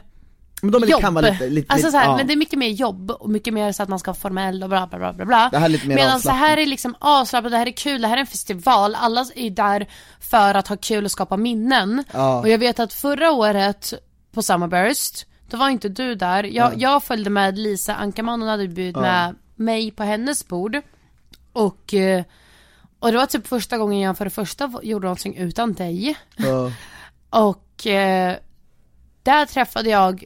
Men de
jobb.
kan vara lite, lite,
alltså så här,
ja.
men det är mycket mer jobb och mycket mer så att man ska vara formell och bla bla bla bla bla.
Det här är lite mer
Medan så
avslappnat.
här är liksom avslappnat, det här är kul, det här är en festival, alla är där för att ha kul och skapa minnen.
Ja.
Och jag vet att förra året på Summerburst, då var inte du där. Jag, jag följde med Lisa Ankarman, hon hade bjudit med mig på hennes bord. Och, eh, och det var typ första gången jag för det första gjorde någonting utan dig.
Ja.
Och eh, där träffade jag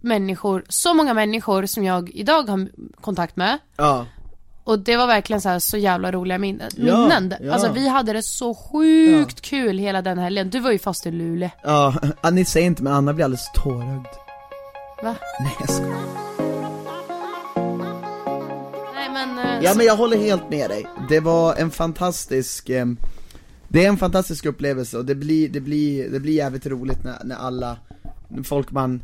människor, så många människor som jag idag har kontakt med.
ja.
Och det var verkligen så, här, så jävla roliga minnen.
Ja, ja.
Alltså vi hade det så sjukt kul hela den helgen. Du var ju fast i Luleå.
Ja, ja, ni säger inte men Anna blir alldeles tårögd.
Va?
Nej jag skojar.
Nej men, eh,
Ja men jag håller helt med dig. Det var en fantastisk, eh, det är en fantastisk upplevelse och det blir, det blir, det blir jävligt roligt när, när alla, folk man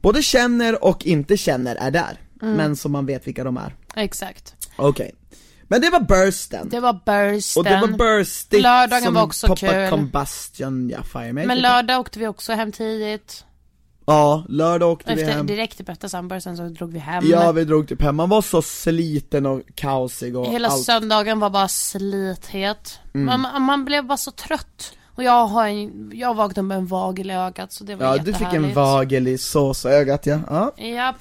både känner och inte känner är där.
Mm.
Men som man vet vilka de är.
exakt.
Okej. Men det var bursten.
Det var bursten.
och det var burstigt
Lördagen var också kul.
Combustion, ja fire me.
Men lördag åkte vi också hem tidigt.
Ja, lördag åkte vi
Efter,
hem.
direkt efter Summerbursten så drog vi hem.
Ja vi drog typ hem, man var så sliten och kaosig och
Hela
allt.
söndagen var bara slithet.
Mm.
Man, man- blev bara så trött. Och jag har en, jag vaknade med en vagel i ögat så det var
Ja du fick en vagel i såsögat ja. ja.
Ja,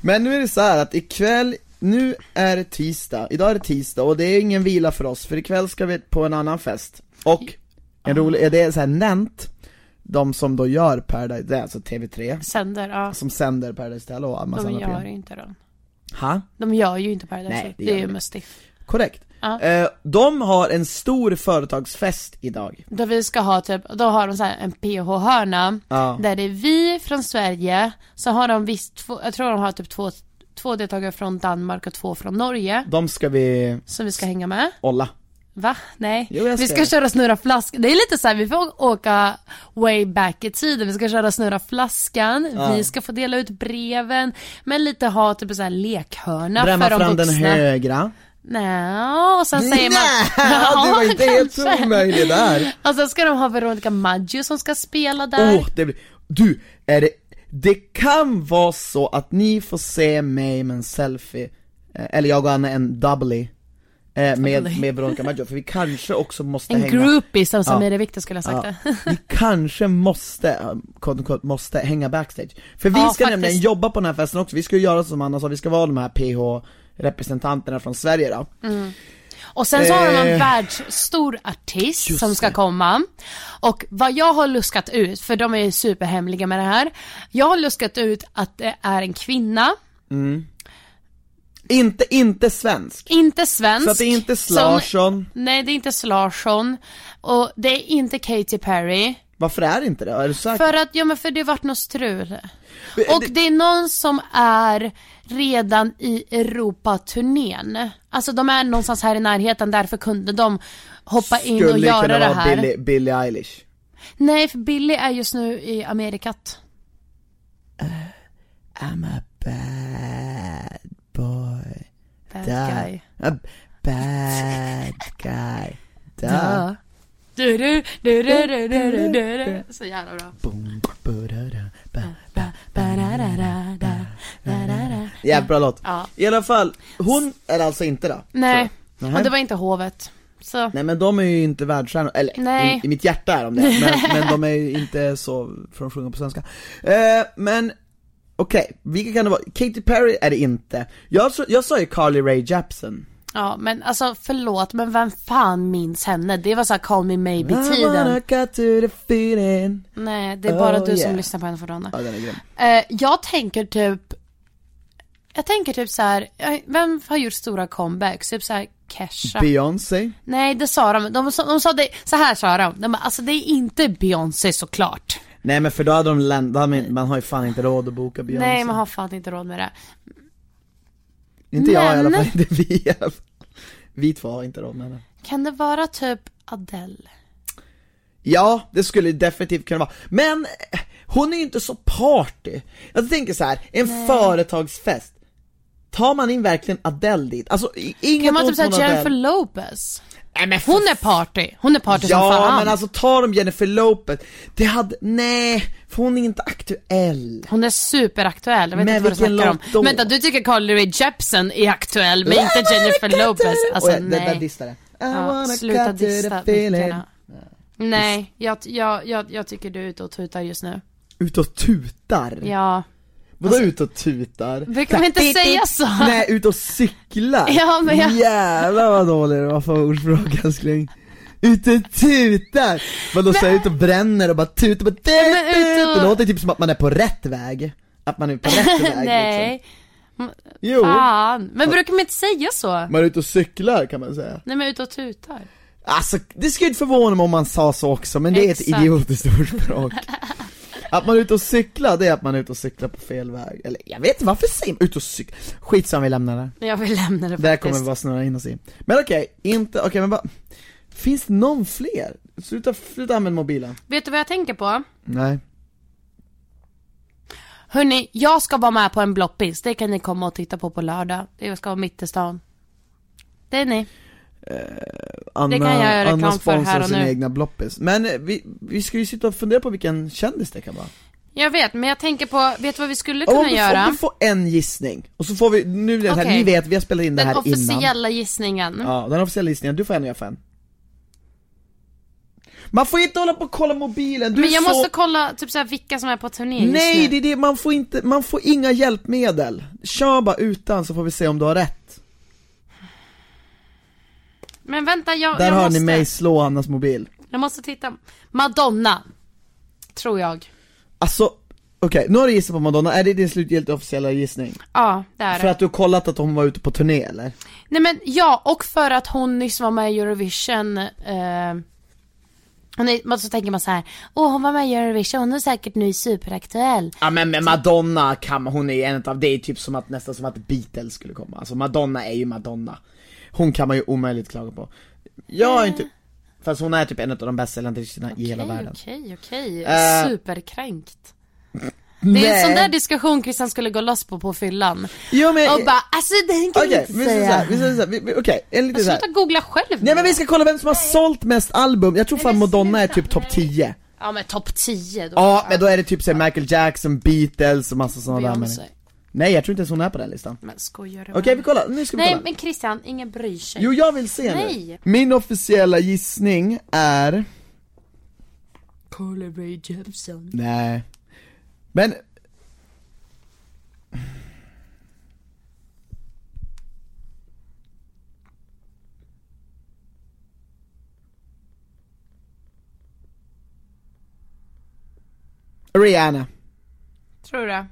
Men nu är det så här att ikväll, nu är det tisdag, idag är det tisdag och det är ingen vila för oss för ikväll ska vi på en annan fest. Och en rolig, det är så här Nent, de som då gör Paradise, det är alltså TV3,
sänder, ja.
som sänder Paradise Hotel och massa
De gör ju inte det.
Ha?
De gör ju inte Paradise
Nej, det
det, är ju
de
med Stiff.
Korrekt.
Ja.
Eh, de har en stor företagsfest idag.
Då vi ska ha typ, då har de så en PH-hörna.
Ja.
Där det är vi från Sverige, så har de visst, två, jag tror de har typ två, två deltagare från Danmark och två från Norge.
De ska vi
Som vi ska hänga med.
olla.
Va? Nej.
Jo,
vi ska köra snurra flaskan. Det är lite så här, vi får åka way back i tiden. Vi ska köra snurra flaskan,
Ja.
vi ska få dela ut breven, men lite ha typ så här lekhörna
Bränna
för de
fram den
vuxna.
högra.
Nej, och sen säger man...
Nej, du var inte helt
kanske.
omöjlig där.
Och sen ska de ha Veronica Maggio som ska spela där.
Åh, det blir, du, är det, det kan vara så att ni får se mig med en selfie, eh, eller jag och Anna en doubly, eh, med, med Veronica Maggio, för vi kanske också måste
en
hänga
groupie som
Ja.
Samira Viktor skulle ha sagt
Ja,
det.
vi kanske måste, quote unquote, måste hänga backstage. För vi
Ja,
ska
faktiskt.
nämligen jobba på den här festen också, vi ska göra som Anna sa, vi ska vara de här PH-representanterna från Sverige då.
Och sen så har de en
Eh,
världsstor artist som ska komma. Och vad jag har luskat ut, för de är ju superhemliga med det här. Jag har luskat ut att det är en kvinna.
Mm. Inte, inte svensk.
Inte svensk.
Så att det är inte
Som-
Slarsson.
Nej, det är inte Slarsson. Och det är inte Katy Perry.
Varför är det inte det? Är du säker?
För att, ja men för det har varit något strul.
Men
Och
det-
det är någon som är redan i Europaturnén. Alltså de är någonstans här i närheten, därför kunde de hoppa in och
Skulle
göra
kunna
det
vara
här.
Billie, Billie Eilish.
Nej, för Billy är just nu i Amerikat.
I'm a bad boy.
Bad
da.
guy.
Uh, bad guy. Da.
da. Du, du, du, du, du, du, du, du. Så jävla bra.
Boom, ba-da-da,
ba-ba, ba-da-da-da, da-da-da.
Jävligt bra låt.
Ja.
I alla fall, hon är alltså inte då?
Nej, och det var inte hovet. Så.
Nej men de är ju inte världsstjärnor, eller
Nej.
I, I, mitt hjärta är de det, men, men de är ju inte så, från att sjunga på svenska. Eh, men okej, vilka kan det vara? Katy Perry är det inte. Jag, jag sa ju Carly Rae Jepsen.
ja men alltså förlåt men vem fan minns henne? Det var så här call me maybe tiden. Nej, det är bara
Oh,
du som
yeah.
lyssnar på henne fortfarande.
Ja den är grym.
Eh, jag tänker typ Jag tänker typ så här, eh, vem har gjort stora comebacks? Typ så här Kesha.
Beyoncé.
Nej det sa de, de, sa- de sa det, så här sa de, de bara, alltså det är inte Beyoncé såklart.
Nej men för då hade de hade man, har ju fan inte råd att boka Beyoncé.
Nej man har fan inte råd med det.
Inte jag i alla
Men-
fall, inte vi i alla fall. Vi två har inte råd med det.
Kan det vara typ Adele?
Ja, det skulle definitivt kunna vara. Men eh, hon är ju inte så party. Jag tänker så här, en företagsfest. Tar man in verkligen Adele dit? Alltså inget
Kan man typ
mot
Jennifer. Lopez?
Nej, men
Hon är party, hon är party som
Ja
fan.
men alltså tar de Jennifer Lopez, det hade, nej, för hon är inte aktuell.
Hon är superaktuell, jag vet
Men
inte vad du snackar om.
då?
Vänta, du tycker Carly Rae Jepsen är aktuell, men inte Jennifer Lopez? Alltså
Oj, det där
nej.
distade.
Ja, sluta mickarna. Nej, jag, jag, jag, jag tycker du är ute och tutar just nu.
Ut och tutar?
Ja.
Vadå ut och tutar?
Brukar man inte säga så?
Nej, ut och cyklar!
Ja, men jag-
Jävlar vad dålig du var för ordspråk älskling Ut och tutar! Vadå så ut och bränner och bara tutar, bara tut,
Men ut och-
Det låter typ som att man är på rätt väg Att man är på rätt väg liksom
Nej,
Jo,
fan. Men brukar man inte säga så?
man är ute och cyklar kan man säga
Nej men ut och tutar.
Alltså, det skulle inte förvåna mig om man sa så också, men det är ett
Exakt.
idiotiskt ordspråk Att man är ute och cyklar, det är att man är ute och cyklar på fel väg Eller jag vet inte, varför säger man ut och cykla? Skitsamma, vi lämnar det
Jag vill lämna det faktiskt.
kommer vi bara snurra in oss i. Men okej, inte, okej men bara Finns det någon fler? Sluta, sluta använda mobilen.
Vet du vad jag tänker på?
Nej.
Hörni, jag ska vara med på en bloppis. Det kan ni komma och titta på på lördag. Det ska vara mitt i stan. Det är ni.
Anna,
Det kan jag göra reklam
Anna
för
sponsrar
här och
sin
nu.
egna bloppis. Men eh, vi, vi ska ju sitta och fundera på vilken kändis det kan vara.
Jag vet, men jag tänker på, vet du vad vi skulle
Om
kunna
du,
göra?
om du får en gissning, och så får vi, nu är det här,
Okej.
ni vet, vi har spelat in det
Den
här innan.
officiella gissningen.
Ja, den officiella gissningen, du får en och jag får en. Man får inte hålla på och kolla mobilen, du
Men jag
så...
måste kolla typ såhär vilka som är på turné
Nej, det är det, man får inte, man får inga hjälpmedel. Kör bara utan så får vi se om du har rätt.
Men vänta, jag,
Där
jag
hör
måste...
ni mig slå Annas mobil.
Jag måste titta. Madonna. Tror jag.
Alltså, okej, nu har du gissat på Madonna, är det din slutgiltiga officiella gissning?
Ja, det är
För
det.
att du har kollat att hon var ute på turné eller?
Nej men ja, och för att hon nyss var med i Eurovision. Eh, hon är, men så tänker man så här, åh hon var med i Eurovision, hon är säkert nu superaktuell.
Ja men med Madonna kan hon är en av, det är typ som att, nästan som att Beatles skulle komma, alltså Madonna är ju Madonna Hon kan man ju omöjligt klaga på. Jag är inte, fast hon är typ en av de bästa artisterna i hela
Okej,
världen.
okej, okej.
Eh,
Superkränkt. Det är en sån där diskussion Christian skulle gå loss på på fyllan.
Jo men,
Och bara, alltså den kan
okej,
du inte
vi
säga.
såhär, vi säger såhär, vi- vi- okej, en liten såhär
Sluta googla själv
Nej men vi ska kolla vem som har sålt mest album, jag tror fan Madonna är typ topp
nej.
10
Ja men topp 10 då.
Ja men då är det typ såhär Michael Jackson, Beatles och massa sådana där människor Nej jag tror inte ens hon är på den listan
Men skojar du
Okej
med
vi kollar, nu ska vi
Nej
kolla
men Christian, ingen bryr sig.
Jo jag vill se
Nej.
nu Min officiella gissning är
Carly Rae Jepsen.
Nej Men Rihanna
Tror du?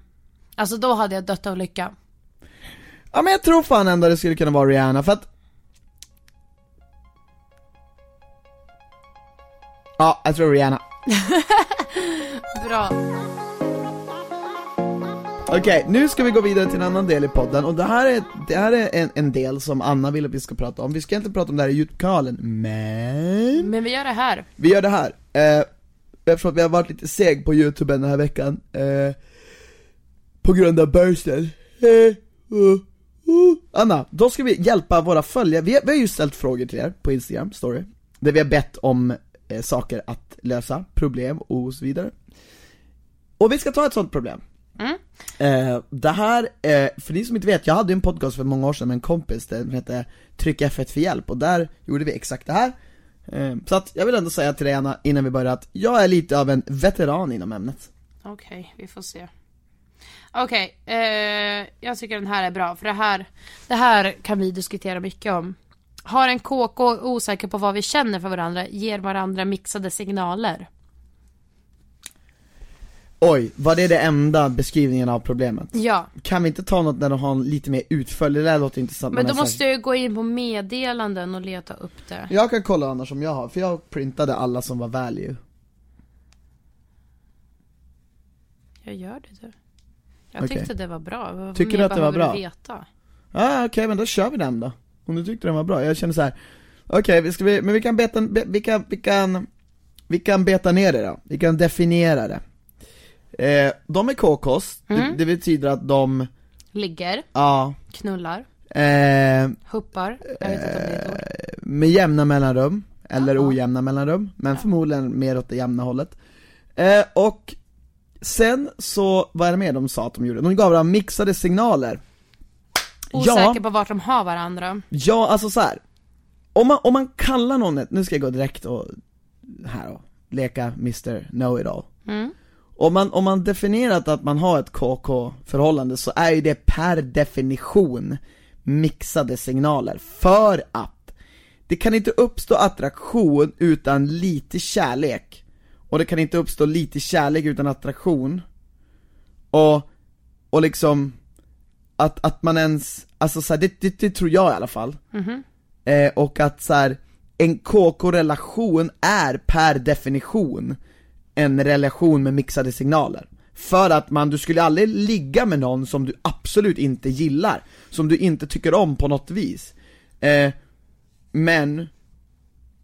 Alltså då hade jag dött av lycka.
Ja men jag tror fan ändå det skulle kunna vara Rihanna, för att Ja, jag tror Rihanna.
Bra.
Okej, nu ska vi gå vidare till en annan del i podden, och det här är, det här är en, en del som Anna vill att vi ska prata om. Vi ska inte prata om det här i Youtube-kanalen, men
Men vi gör det här.
vi gör det här. Eh, eftersom vi har varit lite seg på Youtube den här veckan, eh, på grund av bursten. Eh, uh, uh. Anna, då ska vi hjälpa våra följare, vi har, vi har ju ställt frågor till er på Instagram, story, där vi har bett om eh, saker att lösa, problem och så vidare. Och vi ska ta ett sånt problem.
Mm.
Eh, det här, eh, för ni som inte vet, jag hade en podcast för många år sedan med en kompis, den hette Tryck F1 för hjälp, och där gjorde vi exakt det här. Eh, så att jag vill ändå säga till dig Anna, innan vi börjar, att jag är lite av en veteran inom ämnet.
Okej, vi får se. Okej, eh, jag tycker den här är bra för det här, det här kan vi diskutera mycket om. Har en KK osäker på vad vi känner för varandra, ger varandra mixade signaler.
Oj, var det det enda beskrivningen av problemet?
Ja,
Kan vi inte ta något där de har en lite mer utförlig, det där låter intressant
men då måste jag ju gå in på meddelanden och leta upp det.
Jag kan kolla annars om jag har, för jag printade alla som var value
Jag gör det du. Jag
Okej.
tyckte det var bra. Vad
Tycker du att det var bra?
Veta?
Ja ah, okej men då kör vi den då Om du tyckte den var bra, jag känner så här. Okej, ska vi, men vi kan beta, be, vi kan, vi kan Vi kan beta ner det då, vi kan definiera det eh, De är KKs,
Mm.
det, det betyder att de,
Ligger,
ja,
knullar,
eh,
huppar. Jag vet inte om det är ett ord.
med jämna mellanrum, eller
Jaha.
ojämna mellanrum, men förmodligen mer åt det jämna hållet. Eh, och sen så, vad är det mer de sa att de gjorde? De gav dem mixade signaler.
Osäker
Ja,
på vart de har varandra.
ja alltså så här. Om man, om man kallar någon ett, nu ska jag gå direkt och, här då, leka Mr. Know-It-All.
Mm.
Om man, om man definierat att man har ett KK-förhållande så är ju det per definition mixade signaler, för att det kan inte uppstå attraktion utan lite kärlek, och det kan inte uppstå lite kärlek utan attraktion, och, och liksom, att, att man ens, alltså så här, det, det, det tror jag i alla fall,
Mhm.
eh, och att så här, en KK-relation är per definition en relation med mixade signaler. För att man, du skulle aldrig ligga med någon som du absolut inte gillar, som du inte tycker om på något vis. Eh, men,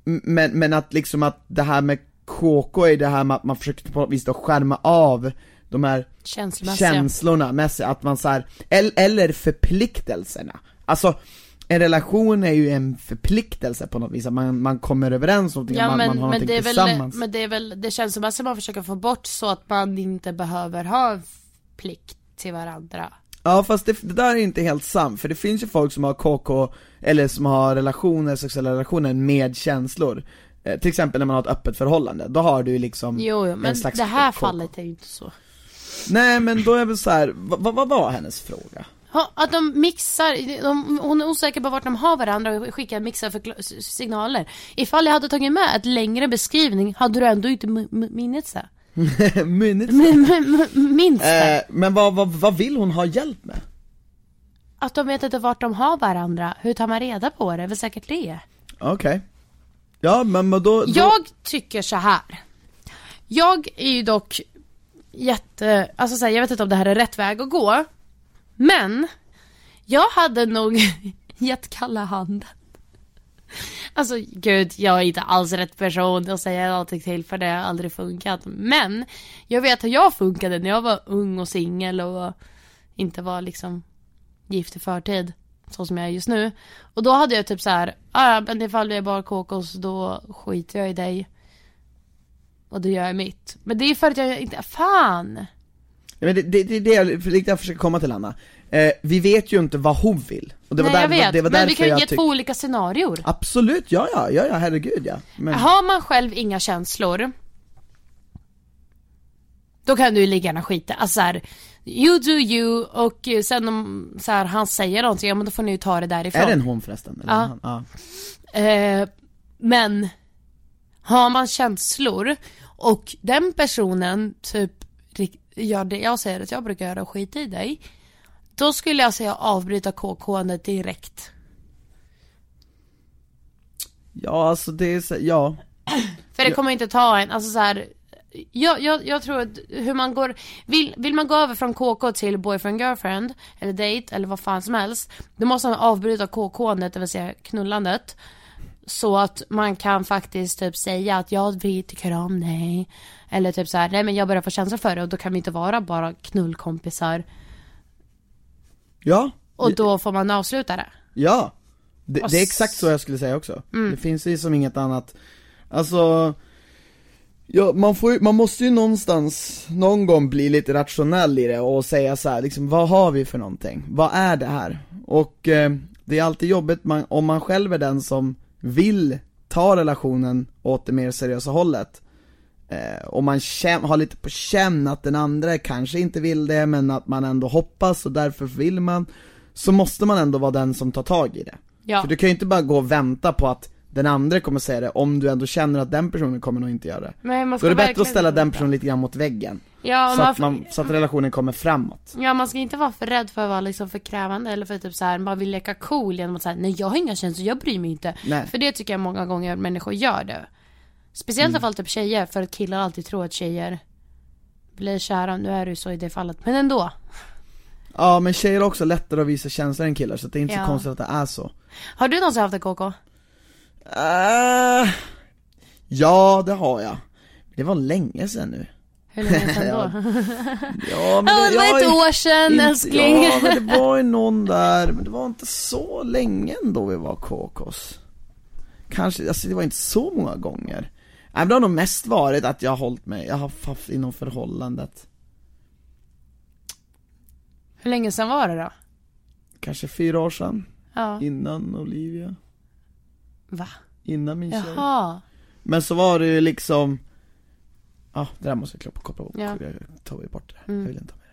men, men att liksom att det här med KK är det här med att man försöker på något vis då skärma av de här
Känslomässiga.
känslorna med sig, att man så här, eller, förpliktelserna. Alltså, en relation är ju en förpliktelse på något vis, att man, man kommer överens om någonting,
Ja
man,
men,
man har
men,
någonting
det är väl,
tillsammans.
men det är väl det känslomässiga man försöker få bort så att man inte behöver ha plikt till varandra.
Ja fast det, det där är inte helt sant, för det finns ju folk som har KK, eller som har relationer, sexuella relationer med känslor. Eh, till exempel när man har ett öppet förhållande, då har du ju liksom
Jo, jo
en
men det här fallet är ju inte så.
Nej men då är väl så här, vad, vad, var hennes fråga?
Ja, att de mixar, de, hon är osäker på vart de har varandra och skickar mixade förkla- s- signaler. Ifall jag hade tagit med ett längre beskrivning hade du ändå inte minnet det.
Minnet?
M- m- m- Minst det.
Eh, men vad, vad, vad vill hon ha hjälp med?
Att de vet inte vart de har varandra. Hur tar man reda på det? Det är väl säkert det.
Okej. Ja men men då, då...
Jag tycker så här. Jag är ju dock jätte, alltså så här, jag vet inte om det här är rätt väg att gå. Men, jag hade nog gett kalla handen. Alltså gud, jag är inte alls rätt person att säga någonting till för det har aldrig funkat. Men, jag vet hur jag funkade när jag var ung och singel och inte var liksom gift i förtid. Så som jag är just nu. Och då hade jag typ så här, "Ah, ja men ifall vi är bara kokos då skiter jag i dig. Och då gör jag mitt. Men det är för att jag inte, fan!
Ja, men det, det, det är det jag, försöker komma till Anna. Eh, vi vet ju inte vad hon vill. Och det var
Nej
där,
jag vet,
det var
men vi kan ju ge
tyck-
två olika scenarior.
Absolut, ja ja, ja ja, herregud ja. Men,
Har man själv inga känslor Då kan du ju lika gärna skita, alltså såhär You do you och eh, sen om så här, han säger någonting, ja men då får ni ju ta det därifrån
är det en hon förresten? Eller
Ja.
han? ja.
Eh, men har man känslor och den personen typ gör det jag säger att jag brukar göra och skita i dig. Då skulle jag säga avbryta KK-andet direkt.
Ja alltså det är så, ja.
För det kommer inte ta en, alltså så här. Jag, jag, jag tror att hur man går, vill, vill man gå över från KK till boyfriend girlfriend, eller date, eller vad fan som helst. Då måste man avbryta KK-andet, det vill säga knullandet. Så att man kan faktiskt typ säga att jag tycker om dig. Eller typ så här, nej men jag börjar få känslor för det och då kan vi inte vara bara knullkompisar.
Ja.
Och då får man avsluta det.
Ja. Det, det är exakt så jag skulle säga också.
Mm.
Det finns ju som inget annat. Alltså, ja, man, får ju, man måste ju någonstans, någon gång bli lite rationell i det och säga så här, liksom, vad har vi för någonting? Vad är det här? Och eh, det är alltid jobbigt man, om man själv är den som vill ta relationen åt det mer seriösa hållet. Eh, och man känn, har lite på känn att den andra kanske inte vill det, men att man ändå hoppas och därför vill man. Så måste man ändå vara den som tar tag i det.
Ja.
För du kan ju inte bara gå och vänta på att den andra kommer säga det, om du ändå känner att den personen kommer nog inte göra det.
Men man
Då
ska
är det bättre att ställa den personen lite grann mot väggen.
Ja,
så,
man,
att man, så att relationen kommer framåt.
Ja man ska inte vara för rädd för att vara liksom för krävande eller för typ så här, man vill leka cool genom att säga nej jag har inga känslor, jag bryr mig inte.
Nej.
För det tycker jag många gånger människor gör det. Speciellt
Mm.
i fall typ tjejer, för att killar alltid tror att tjejer blir kära, nu är det ju så i det fallet, men ändå.
Ja men tjejer har också lättare att visa känslor än killar, så det är inte
Ja.
så konstigt att det är så.
Har du någonsin haft en KK?
Uh, ja, det har jag. Det var länge sedan nu.
Hur länge sedan då?
Ja. Men
det var ett år sedan
inte-
älskling.
Ja men det var ju någon där, men det var inte så länge ändå vi var KKs. Kanske, alltså det var inte så många gånger. Nej men det har nog mest varit att jag har hållit mig, jag har haft inom förhållandet.
Hur länge sedan var det då?
Kanske fyra år sedan,
Ja.
innan Olivia,
Va?
innan min tjej.
Jaha.
Men så var det ju liksom Ja, det där måste jag koppla, bort,
Ja.
jag tar bort det,
Mm.
jag vill inte ha med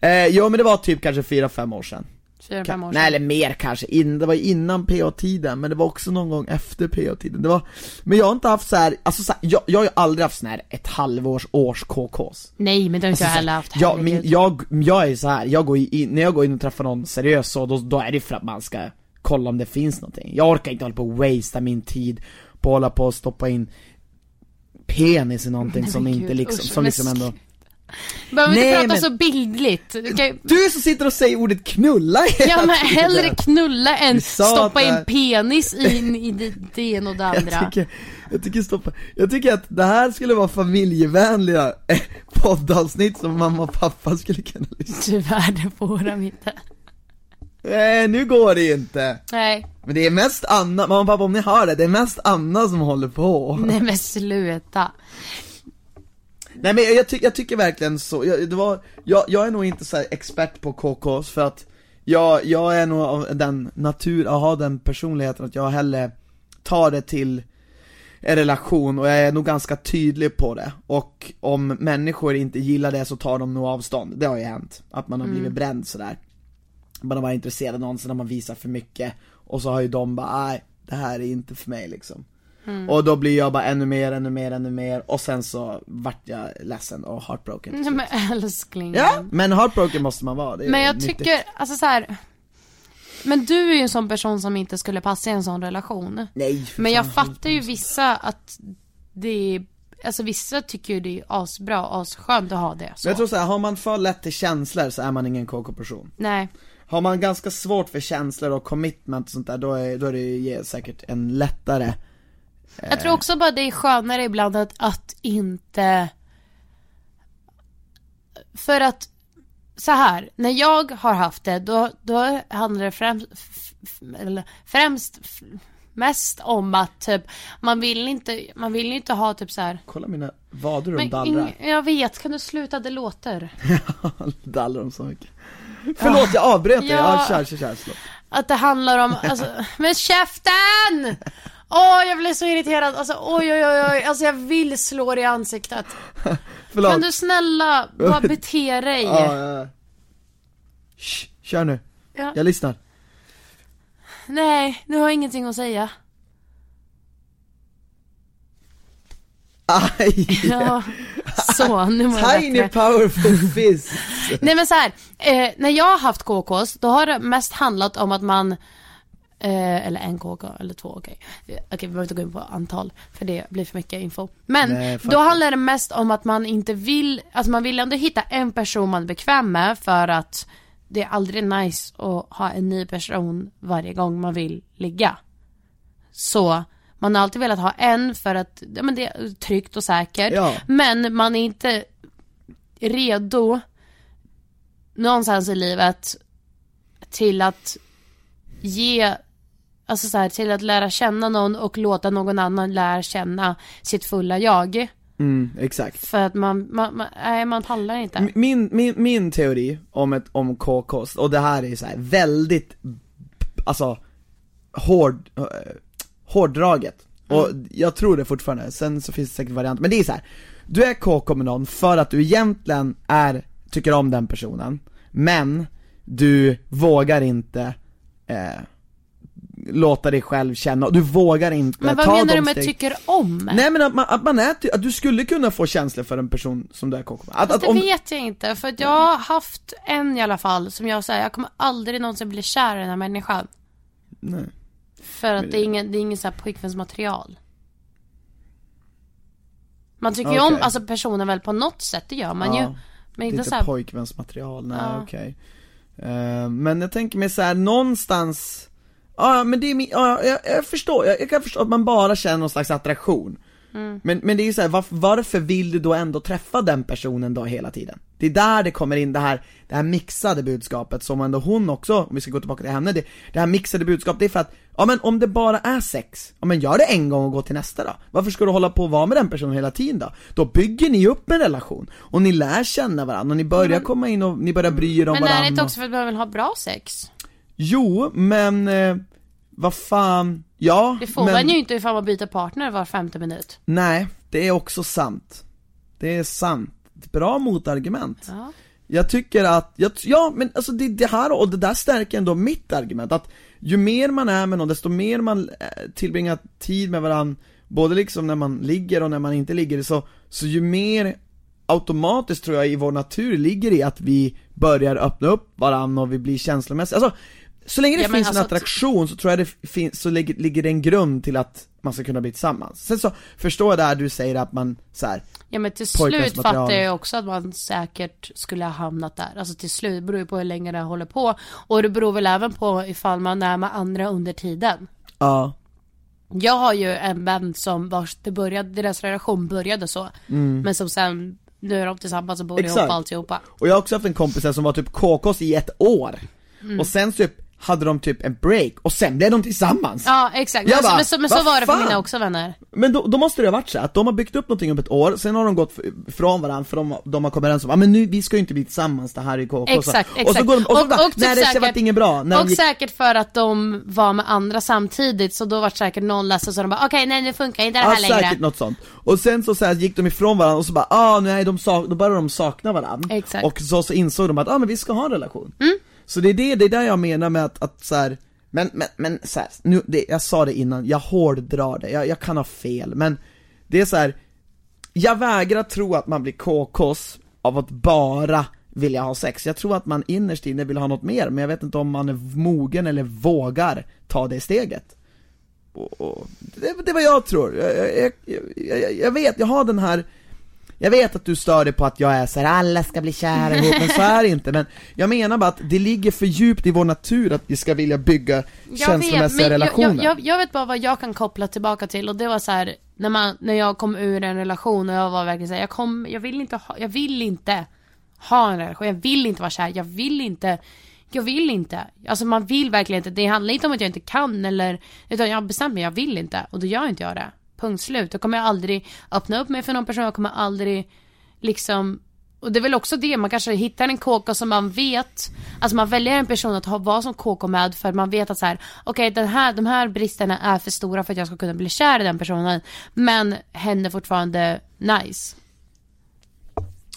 det eh, Jo men det var typ kanske fyra fem år sedan
Fyra, fem år
Nej
sedan.
eller mer kanske, in, det var innan PA-tiden, men det var också någon gång efter PA-tiden det var, Men jag har inte haft så här, alltså så här, jag, jag har ju aldrig haft sån här ett halvårs års KKs
Nej men det har inte
Alltså,
jag heller haft.
jag, min, jag, jag är så här, jag går in, när jag går in och träffar någon seriös så, då, då är det för att man ska kolla om det finns någonting Jag orkar inte hålla på och wastea min tid på att hålla på och stoppa in penis i någonting
Nej,
som inte
gud,
liksom,
usch,
som
men
liksom ändå
Behöver inte
Nej,
prata
men-
så bildligt. Du kan
Du som sitter och säger ordet knulla
Ja men hellre knulla än stoppa in penis in i det, det ena och det andra.
Jag tycker, jag tycker stoppa, jag tycker att det här skulle vara familjevänliga poddavsnitt som mamma och pappa skulle kunna lyssna
Tyvärr, det får de inte.
Nej nu går det ju inte.
Nej,
Men det är mest Anna, mamma och pappa om ni hör det, det är mest Anna som håller på.
Nej men sluta.
Nej men jag, ty, jag tycker verkligen så, jag, det var, jag, jag är nog inte så här expert på KKs för att jag, jag är nog av den natur, jag har den personligheten att jag hellre tar det till en relation och jag är nog ganska tydlig på det. Och om människor inte gillar det så tar de nog avstånd, det har ju hänt, att man har blivit bränd sådär Man har varit intresserad av någon, sen har man visat för mycket och så har ju de bara, nej det här är inte för mig liksom Och då blir jag bara ännu mer, ännu mer, ännu mer och sen så vart jag ledsen och heartbroken till slut.
men älskling.
Ja, men heartbroken måste man vara, det
Men jag
nyttigt.
tycker, alltså så här. Men du är ju en sån person som inte skulle passa i en sån relation.
Nej
Men jag fattar ju vissa att det är, alltså vissa tycker ju det är asbra, asskönt att ha det så.
Men jag tror såhär, har man för lätt till känslor så är man ingen KK-person
Nej.
Har man ganska svårt för känslor och commitment och sånt där, då är, då är det ju säkert en lättare
Jag tror också bara det är skönare ibland att, att inte För att så här, när jag har haft det då, då handlar det främst, eller främst mest om att typ man vill inte, man vill inte ha typ så här.
Kolla mina vader de dallrar
jag vet, kan du sluta? Det låter.
Dallrar de så mycket Förlåt jag avbröt dig,
Ja.
ja kör, kör, kör, slå.
Att det handlar om, alltså, men käften! Åh, jag blir så irriterad. Alltså oj, oj, oj, oj. Alltså jag vill slå dig i ansiktet.
Förlåt
Kan du snälla bara bete dig?
Ja, ja, ja. Shh, kör nu,
Ja.
jag lyssnar
Nej, nu har jag ingenting att säga.
Aj!
Ja, Så, nu mår jag
Tiny
bättre.
powerful fist.
Nej men så här, eh, när jag har haft KKs, då har det mest handlat om att man eh, eller en KK eller två, okej. Eh, Okej, vi behöver inte gå in på antal, för det blir för mycket info. Men
Nej,
då
faktiskt.
handlar det mest om att man inte vill, alltså man vill ändå hitta en person man är bekväm med för att det är aldrig nice att ha en ny person varje gång man vill ligga. Så man har alltid velat ha en för att ja, men det är tryggt och säkert.
Ja.
Men man är inte redo någonstans i livet till att ge, alltså så här, till att lära känna någon och låta någon annan lära känna sitt fulla jag.
Mm, exakt.
För att man, man, man nej man pallar inte.
Min, min, min teori om ett, om KKs, och det här är så här väldigt, alltså, hård, hårdraget. Och jag tror det fortfarande, sen så finns det säkert varianter, men det är så här. Du är KK med någon för att du egentligen är, tycker om den personen, men du vågar inte eh, låta dig själv känna, du vågar inte
Men vad
ta
menar du med
steg-
tycker om?
Nej men att man, att man är, att du skulle kunna få känslor för en person som du är KK med. Att, att
det vet jag inte, för att jag har haft en i alla fall som jag säger, jag kommer aldrig någonsin bli kär i den här människan.
Nej.
För att det är ingen, det är ingen så här pojkvänsmaterial. Man tycker ju om,
Okej.
alltså personen väl på något sätt, det gör man ju.
Ja.
Men
Lite
inte så här,
pojkvänsmaterial, nej
Ja.
okej Eh, Men jag tänker mig så här, någonstans Ja men det är min, ja, jag, jag förstår, jag, jag kan förstå att man bara känner någon slags attraktion
Mm.
Men, men det är ju så här, varför, varför vill du då ändå träffa den personen då hela tiden? Det är där det kommer in det här, det här mixade budskapet som ändå hon också, om vi ska gå tillbaka till henne, det, det här mixade budskapet, det är för att, ja men om det bara är sex, ja men gör det en gång och gå till nästa då. Varför ska du hålla på och vara med den personen hela tiden då? Då bygger ni upp en relation, och ni lär känna varandra, och ni börjar komma in och ni börjar bry er om
men
varandra.
är det inte också för att man vill ha bra sex?
Jo, men, eh, vad fan, ja,
Det får
men...
man ju inte ifall man byter partner var femte minut.
Nej, det är också sant. Det är sant. Bra motargument.
Ja.
Jag tycker att, jag, ja men alltså det, det här och det där stärker ändå mitt argument att ju mer man är med någon, desto mer man eh, tillbringar tid med varandra, både liksom när man ligger och när man inte ligger, så, så ju mer automatiskt tror jag i vår natur ligger i att vi börjar öppna upp varandra och vi blir känslomässiga, alltså så länge det
Ja,
finns en
alltså,
attraktion så tror jag det finns, så ligger, ligger det en grund till att man ska kunna bli tillsammans. Sen så förstår jag där du säger att man så här,
Ja men till slut fattar jag också att man säkert skulle ha hamnat där. Alltså till slut, det beror ju på hur länge det håller på. Och det beror väl även på ifall man är med andra under tiden.
ja,
Jag har ju en vän som vars det började, deras relation började så. Men som sen, nu är de tillsammans och bor ihop
Mm. Exakt.
och alltihopa.
Och jag har också haft en kompis här som var typ KKs i ett år,
Mm.
och sen typ hade de typ en break, och sen blev de tillsammans!
Ja exakt, men,
bara,
men, så, men så var det för mina också vänner.
Men då, då måste det ha varit så att de har byggt upp någonting upp ett år, sen har de gått från varandra för de, de har kommit överens om ah, men nu, vi ska ju inte bli tillsammans, det här är KK
Exakt,
och så,
exakt.
och så går de, och så
Och-
bara,
och typ
nej det
säkert-
vart inget bra, när de
Och
gick,
säkert för att de var med andra samtidigt, så då var det säkert någon ledsen så de bara okej nej nu funkar inte det här
ja,
längre.
säkert något sånt. Och sen så, så här, gick de ifrån varandra och så bara, ah nej de sak, då började de sakna varandra.
Exakt.
Och så, så insåg de att, ah men vi ska ha en relation.
Mm.
Så det är det, det är där jag menar med att, att så här, men, men, men så här, nu, det, jag sa det innan, jag hårdrar det, jag, jag kan ha fel, men det är så här. jag vägrar tro att man blir KKs av att bara vilja ha sex, jag tror att man innerst inne vill ha något mer, men jag vet inte om man är mogen eller vågar ta det steget. Och, och, det, det är vad jag tror, jag, jag, jag, jag vet, jag har den här jag vet att du stör dig på att jag är så här, alla ska bli kära ihop, men så är det inte, men jag menar bara att det ligger för djupt i vår natur att vi ska vilja bygga känslomässiga
men
relationer.
Jag, jag, jag vet bara vad jag kan koppla tillbaka till och det var så här när, man, när jag kom ur en relation och jag var verkligen såhär, jag, kom, jag vill inte ha, jag vill inte ha en relation, jag vill inte vara kär, jag vill inte jag vill inte, alltså man vill verkligen inte, det handlar inte om att jag inte kan eller, utan jag har bestämt mig, jag vill inte och då gör inte jag det. Punkt slut, då kommer jag aldrig öppna upp mig för någon person, jag kommer aldrig liksom och det är väl också det, man kanske hittar en KK som man vet, alltså man väljer en person att ha, vara som KK med för man vet att så här, okej den här, de här bristerna är för stora för att jag ska kunna bli kär i den personen, men henne fortfarande nice.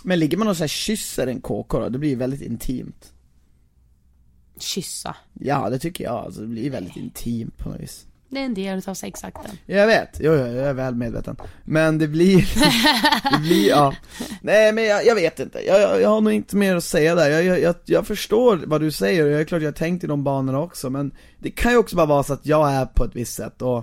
Men ligger man och så här kysser en KK då, det blir ju väldigt intimt.
Kyssa.
Ja det tycker jag, alltså det blir väldigt intimt på något vis.
Det är en del av sexakten.
Jag vet, jo, jag är väl medveten. Men det blir, det blir, ja. Nej men jag, jag vet inte, jag, jag, har nog inte mer att säga där. Jag, jag, jag, förstår vad du säger och jag är klart jag har tänkt i de banorna också, men det kan ju också bara vara så att jag är på ett visst sätt och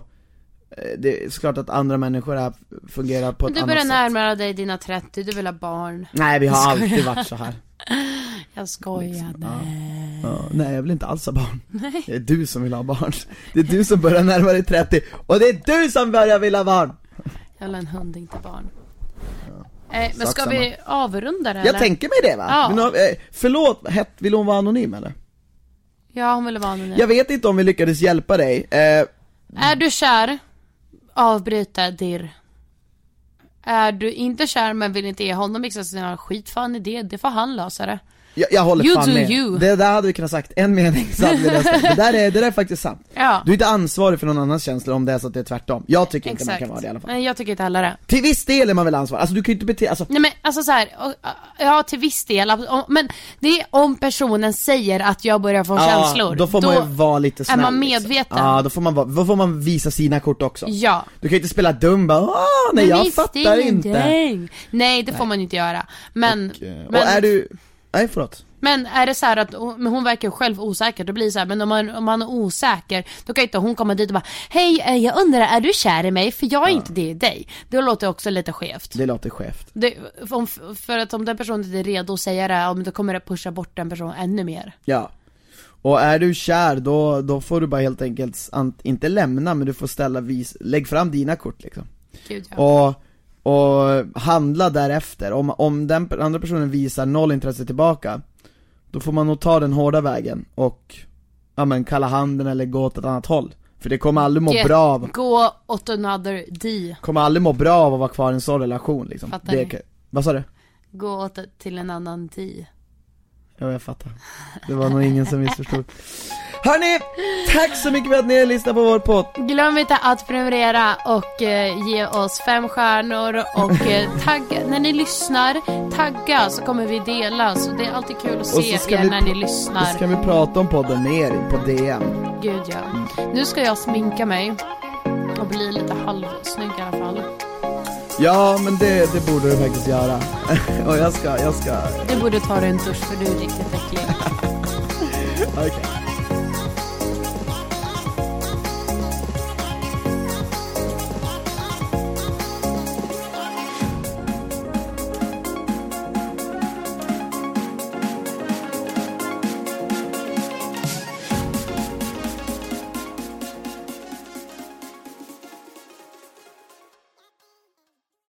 eh, det är såklart att andra människor är, fungerar på ett
Du
annat
börjar
sätt.
närma dig dina 30, du vill ha barn.
Nej vi har alltid varit så här.
Jag skojade.
Ja, nej jag vill inte alls ha barn. Det är du som vill ha barn. Det är du som börjar närma dig 30, och det är du som börjar vilja ha barn!
Jag vill ha en hund, inte barn. Eh, men ska
samma.
vi avrunda det eller?
Jag tänker mig det va?
Ja.
Men, eh, förlåt, vill hon vara anonym eller?
Ja, hon ville vara anonym.
Jag vet inte om vi lyckades hjälpa dig, eh,
Är du kär? Avbryta dirr. Är du inte kär men vill inte ge honom extra sina skit fan i det, det får han lösa det
jag, jag håller
You
fan med.
you.
Det där hade vi kunnat sagt en mening löst det. Där är, det där är faktiskt sant.
Ja.
Du är inte ansvarig för någon annans känslor om det är så att det är tvärtom. Jag tycker inte man
Exakt.
kan vara det i alla fall.
Nej jag tycker inte heller det.
Till viss del är man väl ansvarig, alltså du kan ju inte bete, alltså
Nej men alltså så här, och, ja till viss del, men det är om personen säger att jag börjar få känslor.
då får man ju vara lite snäll
man
liksom.
medveten.
Ja, då får man, vara, då får man visa sina kort också.
Ja.
Du kan ju inte spela dum bara, Åh, nej
Men
jag fattar inte.
ingenting. Nej det får man inte göra. Men,
Och, eh, och
men,
är du, nej förlåt.
men är det så här att, men hon verkar ju själv osäker, då blir det så här, men om man, om man är osäker, då kan inte hon komma dit och bara Hej, eh, jag undrar, är du kär i mig? För jag är inte det i dig. Det låter också lite skevt.
Det låter skevt.
Det, om, för att om den personen inte är redo att säga det, ja, då kommer det pusha bort den personen ännu mer.
Ja. Och är du kär, då, då får du bara helt enkelt, inte lämna, men du får ställa vis, lägg fram dina kort liksom.
Gud ja.
Och, och handla därefter. Om, om den andra personen visar noll intresse tillbaka, då får man nog ta den hårda vägen och, ja men kalla handen eller gå åt ett annat håll. För det kommer aldrig må
Get-
bra av,
Gå åt another D.
kommer aldrig må bra av att vara kvar i en sån relation liksom.
Fattar
det,
ni?
Vad sa du?
Gå åt till en annan D.
Ja, jag fattar. Det var nog ingen som missförstod. Hörni, tack så mycket för att ni har lyssnat på vår podd.
Glöm inte att prenumerera och eh, ge oss fem stjärnor och eh, tagga, när ni lyssnar, tagga så kommer vi dela. Så det är alltid kul att
Och så
se er
vi
när ni lyssnar.
ska vi prata om podden mer på DM.
Gud ja. Nu ska jag sminka mig och bli lite halvsnygg i alla fall.
Ja, men det, det borde du faktiskt göra. och jag ska, jag ska,
Du borde ta dig en dusch för du är riktigt äcklig.
okej.